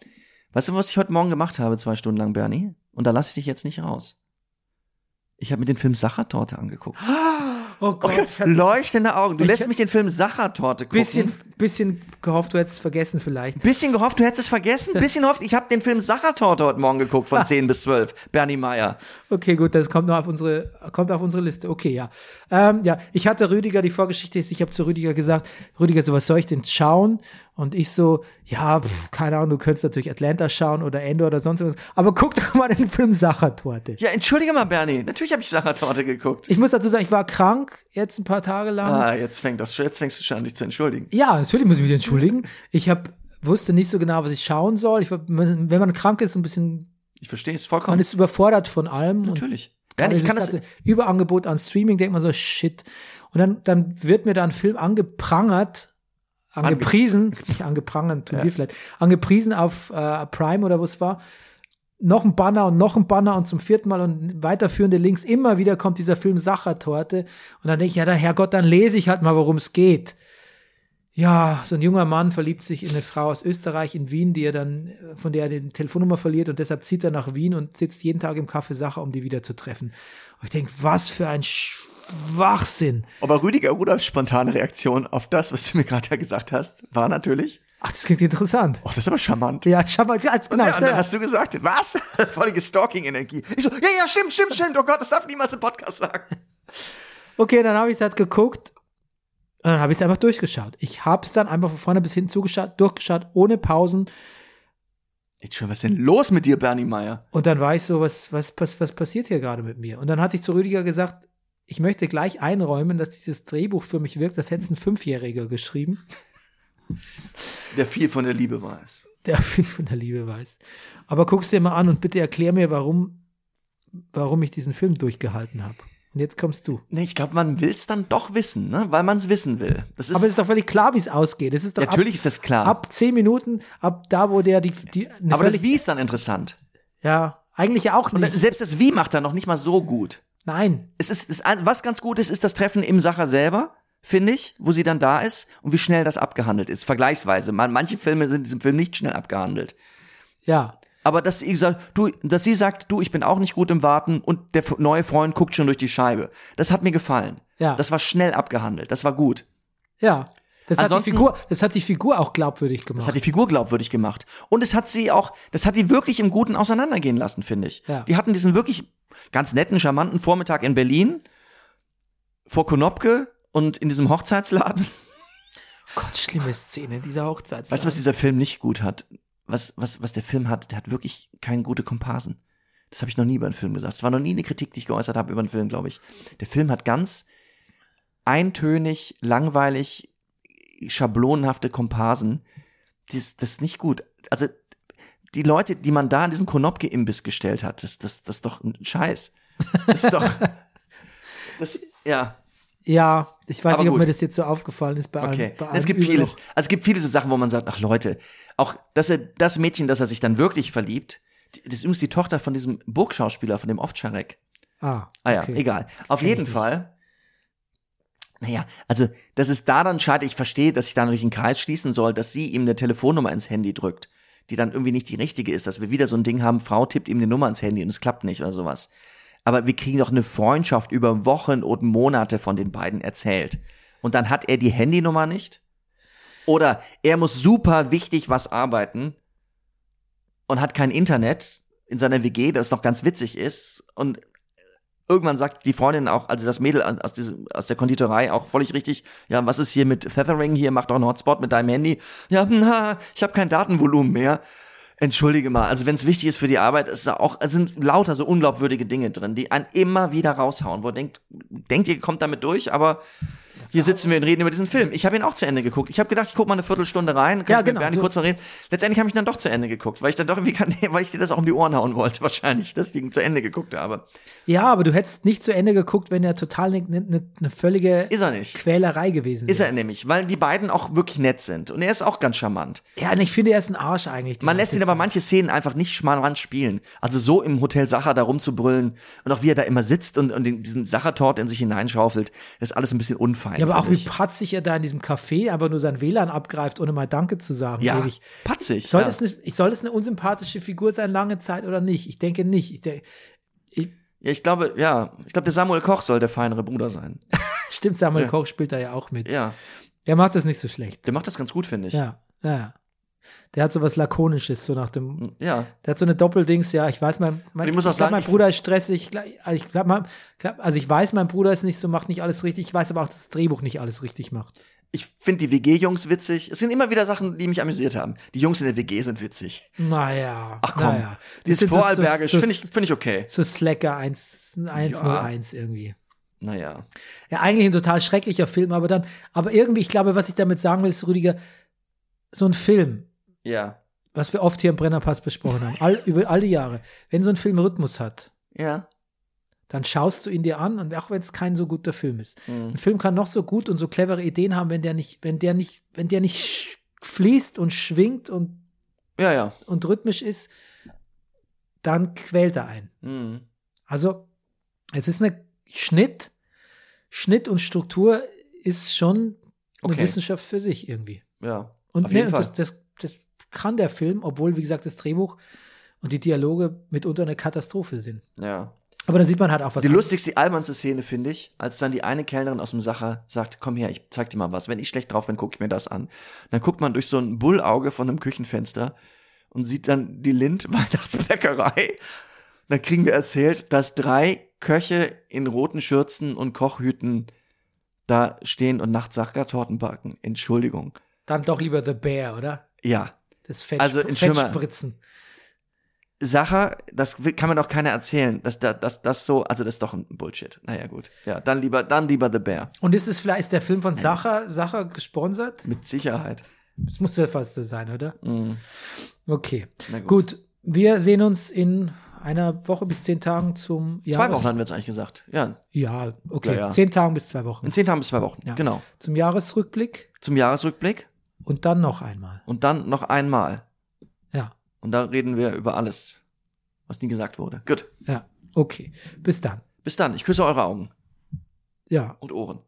Weißt du, was ich heute Morgen gemacht habe, zwei Stunden lang, Bernie? Und da lasse ich dich jetzt nicht raus. Ich habe mir den Film Sachertorte angeguckt. Oh Gott, hab Leuchtende Augen. Du lässt mich den Film Sachertorte gucken. bisschen, bisschen gehofft, du hättest es vergessen vielleicht. Bisschen gehofft, du hättest es vergessen. Bisschen gehofft, ich habe den Film Sachertorte heute Morgen geguckt von 10 bis 12. Bernie Meyer. Okay, gut, das kommt noch auf unsere, kommt auf unsere Liste. Okay, ja. Ähm, ja, ich hatte Rüdiger, die Vorgeschichte ist, ich habe zu Rüdiger gesagt, Rüdiger, so was soll ich denn schauen? Und ich so, ja, pf, keine Ahnung, du könntest natürlich Atlanta schauen oder Endo oder sonst was. Aber guck doch mal den Film Sachertorte. Ja, entschuldige mal, Bernie. Natürlich habe ich Sachertorte geguckt. Ich muss dazu sagen, ich war krank jetzt ein paar Tage lang. Ah, jetzt fängt das, jetzt fängst du schon an, dich zu entschuldigen. Ja, natürlich muss ich mich entschuldigen. Ich hab, wusste nicht so genau, was ich schauen soll. Ich wenn man krank ist, ein bisschen, Ich verstehe es man vollkommen. ist überfordert von allem. Natürlich. Bernie, ich kann das. Überangebot an Streaming, denkt man so, shit. Und dann, dann wird mir da ein Film angeprangert, angepriesen, nicht angeprangert, tun wir vielleicht, angepriesen auf äh, Prime oder wo es war. Noch ein Banner und noch ein Banner und zum vierten Mal und weiterführende Links. Immer wieder kommt dieser Film Sachertorte. Und dann denke ich, ja, der Herrgott, dann lese ich halt mal, worum es geht. Ja, so ein junger Mann verliebt sich in eine Frau aus Österreich in Wien, die er dann, äh, von der er die Telefonnummer verliert und deshalb zieht er nach Wien und sitzt jeden Tag im Café Sacher, um die wieder zu treffen. Und ich denke, was für ein Schwachsinn. Aber Rüdiger Rudolfs spontane Reaktion auf das, was du mir gerade ja gesagt hast, war natürlich, Ach, das klingt interessant. oh, das ist aber charmant. Ja, mal, als, genau, ja, und dann ja. hast du gesagt, was? Völlige Stalking-Energie. Ich so, ja, ja, stimmt, stimmt, stimmt. Oh Gott, das darf niemals im Podcast sagen. Okay, dann habe ich es halt geguckt und dann habe ich es einfach durchgeschaut. Ich habe es dann einfach von vorne bis hinten zugeschaut, durchgeschaut, ohne Pausen. Jetzt schon, was ist denn los mit dir, Bernie Meyer? Und dann war ich so, was, was, was, was passiert hier gerade mit mir? Und dann hatte ich zu Rüdiger gesagt, ich möchte gleich einräumen, dass dieses Drehbuch für mich wirkt, das hätte ein Fünfjähriger geschrieben. Der viel von der Liebe weiß. der viel von der Liebe weiß. Aber guck's dir mal an und bitte erklär mir, warum, warum ich diesen Film durchgehalten habe. Und jetzt kommst du. Nee, ich glaube, man will es dann doch wissen, ne? weil man es wissen will. Das ist, Aber es ist doch völlig klar, wie es ausgeht. Es ist doch natürlich ab, ist das klar. ab zehn Minuten, ab da, wo der die, die aber das Wie ist dann interessant. ja, eigentlich ja auch Und nicht. selbst das Wie macht er noch nicht mal so gut. Nein, Es ist, es, was ganz gut ist, ist das Treffen im Sacher selber, finde ich, wo sie dann da ist und wie schnell das abgehandelt ist, vergleichsweise. Man, manche Filme sind in diesem Film nicht schnell abgehandelt. ja, Aber dass sie sagt, du, dass sie sagt, du, ich bin auch nicht gut im Warten und der neue Freund guckt schon durch die Scheibe. Das hat mir gefallen. Ja. Das war schnell abgehandelt. Das war gut. ja. Das hat, die Figur, das hat die Figur auch glaubwürdig Das gemacht. hat die Figur glaubwürdig gemacht. Und es hat sie auch, das hat die wirklich im Guten auseinandergehen lassen, finde ich. Ja. Die hatten diesen wirklich ganz netten, charmanten Vormittag in Berlin vor Konopke und in diesem Hochzeitsladen. Gott, schlimme Szene, dieser Hochzeit. Weißt du, was dieser Film nicht gut hat? Was, was, was der Film hat? Der hat wirklich keine gute Komparsen. Das habe ich noch nie über einen Film gesagt. Das war noch nie eine Kritik, die ich geäußert habe über einen Film, glaube ich. Der Film hat ganz eintönig, langweilig, schablonenhafte Komparsen. Das, das ist nicht gut. Also die Leute, die man da an diesen Konopke-Imbiss gestellt hat, das, das, das ist doch ein Scheiß. Das ist doch. Das, ja. Ja, ich weiß Aber nicht, ob gut. mir das jetzt so aufgefallen ist bei allen. Okay. Bei Es gibt Übel vieles. noch. Also es gibt viele so Sachen, wo man sagt, ach Leute, auch dass er, das Mädchen, das er sich dann wirklich verliebt, das ist übrigens die Tochter von diesem Burgschauspieler, von dem Ovtcharek. Ah, Ah ja, okay. egal. Auf Kenn ich jeden. Fall. Naja, also, dass es da dann scheitert, ich verstehe, dass sich da natürlich einen Kreis schließen soll, dass sie ihm eine Telefonnummer ins Handy drückt, die dann irgendwie nicht die richtige ist, dass wir wieder so ein Ding haben, Frau tippt ihm eine Nummer ins Handy und es klappt nicht oder sowas. Aber wir kriegen doch eine Freundschaft über Wochen und Monate von den beiden erzählt. Und dann hat er die Handynummer nicht? Oder er muss super wichtig was arbeiten und hat kein Internet in seiner WG, das noch ganz witzig ist. Und irgendwann sagt die Freundin auch, also das Mädel aus, diesem, aus der Konditorei auch völlig richtig, ja, was ist hier mit Feathering hier, mach doch einen Hotspot mit deinem Handy. Ja, na, ich habe kein Datenvolumen mehr. Entschuldige mal, also wenn es wichtig ist für die Arbeit, ist da auch, sind lauter so unglaubwürdige Dinge drin, die einen immer wieder raushauen, wo denkt, denkt ihr, kommt damit durch, aber hier sitzen wir und reden über diesen Film. Ich habe ihn auch zu Ende geguckt. Ich habe gedacht, ich gucke mal eine Viertelstunde rein, kann Ja, ich mit genau, Bernie so. kurz mal reden. Letztendlich habe ich dann doch zu Ende geguckt, weil ich dann doch irgendwie kann, weil ich dir das auch um die Ohren hauen wollte, wahrscheinlich, dass ich ihn zu Ende geguckt habe. Ja, aber du hättest nicht zu Ende geguckt, wenn er total eine ne, ne, ne völlige Ist er nicht. Quälerei gewesen Ist wäre. er nämlich, weil die beiden auch wirklich nett sind. Und er ist auch ganz charmant. Ja, und ich finde, er ist ein Arsch eigentlich. Man lässt ihn aber manche Szenen einfach nicht schmarrant spielen. Also so im Hotel Sacher da rumzubrüllen und auch wie er da immer sitzt und, und diesen Sachertort in sich hineinschaufelt, das ist alles ein bisschen unfein. Ja, aber auch wie patzig er da in diesem Café einfach nur sein WLAN abgreift, ohne mal Danke zu sagen. ja, ewig. patzig. Soll, ja. das eine, ich soll das eine unsympathische Figur sein, lange Zeit oder nicht? Ich denke nicht. Ich de ich, ja, ich glaube, ja, ich glaube, der Samuel Koch soll der feinere Bruder sein. stimmt, Samuel Ja. Koch spielt da ja auch mit. Ja, Der macht das nicht so schlecht. der macht das ganz gut, finde ich. Ja, ja, ja. Der hat so was Lakonisches, so nach dem. Ja. Der hat so eine Doppeldings, ja, ich weiß, mein, mein, ich muss auch glaub, sagen, mein ich- Bruder ist stressig. Ich, glaub- also ich mein, also ich weiß, mein Bruder ist nicht so, macht nicht alles richtig. Ich weiß aber auch, dass das Drehbuch nicht alles richtig macht. Ich finde die WG-Jungs witzig. Es sind immer wieder Sachen, die mich amüsiert haben. Die Jungs in der WG sind witzig. Naja. Ach komm, naja. Dieses sind so- Vorarlbergisch so, finde ich, finde ich okay. So Slacker 1, 101 irgendwie. Naja. Ja, eigentlich ein total schrecklicher Film, aber dann, aber irgendwie, ich glaube, was ich damit sagen will, ist, Rüdiger, so ein Film, Ja. was wir oft hier im Brennerpass besprochen haben, all, über all die Jahre, wenn so ein Film Rhythmus hat, Ja. dann schaust du ihn dir an und auch wenn es kein so guter Film ist. Mhm. Ein Film kann noch so gut und so clevere Ideen haben, wenn der nicht, wenn der nicht, wenn der nicht fließt und schwingt und, Ja, ja. und rhythmisch ist, dann quält er einen. Mhm. Also, es ist eine Schnitt, Schnitt und Struktur ist schon eine Okay. Wissenschaft für sich irgendwie. Ja. Und, Auf ne, jeden und Fall. das, das, das kann der Film, obwohl, wie gesagt, das Drehbuch und die Dialoge mitunter eine Katastrophe sind. ja. Aber da sieht man halt auch was. Die lustigste, die albernste Szene finde ich, als dann die eine Kellnerin aus dem Sacher sagt, komm her, ich zeig dir mal was. Wenn ich schlecht drauf bin, gucke ich mir das an. Dann guckt man durch so ein Bullauge von einem Küchenfenster und sieht dann die Lind Weihnachtsbäckerei. Dann kriegen wir erzählt, dass drei Köche in roten Schürzen und Kochhüten da stehen und nachts Sachertorten backen. Entschuldigung. Dann doch lieber The Bear, oder? Ja. Das Fett, Also. Fettspritzen. Sacher, das kann mir doch keiner erzählen, dass da, dass das so, also das ist doch ein Bullshit. Naja, gut. Ja, dann lieber, dann lieber The Bear. Und ist es vielleicht ist der Film von Sacher, Sacher gesponsert? Mit Sicherheit. Das muss ja fast so sein, oder? Mhm. Okay. Gut. Gut, wir sehen uns in einer Woche bis zehn Tagen zum Zwei Jahres Wochen hatten wir jetzt eigentlich gesagt. Ja, Ja, okay. Ja, ja. Zehn Tagen bis zwei Wochen. in zehn Tagen bis zwei Wochen. Ja. Genau. Zum Jahresrückblick Zum Jahresrückblick und dann noch einmal. und dann noch einmal. Ja, Und da reden wir über alles, was nie gesagt wurde. Gut. ja. Okay. Bis dann. Bis dann. Ich küsse eure Augen Ja, und Ohren.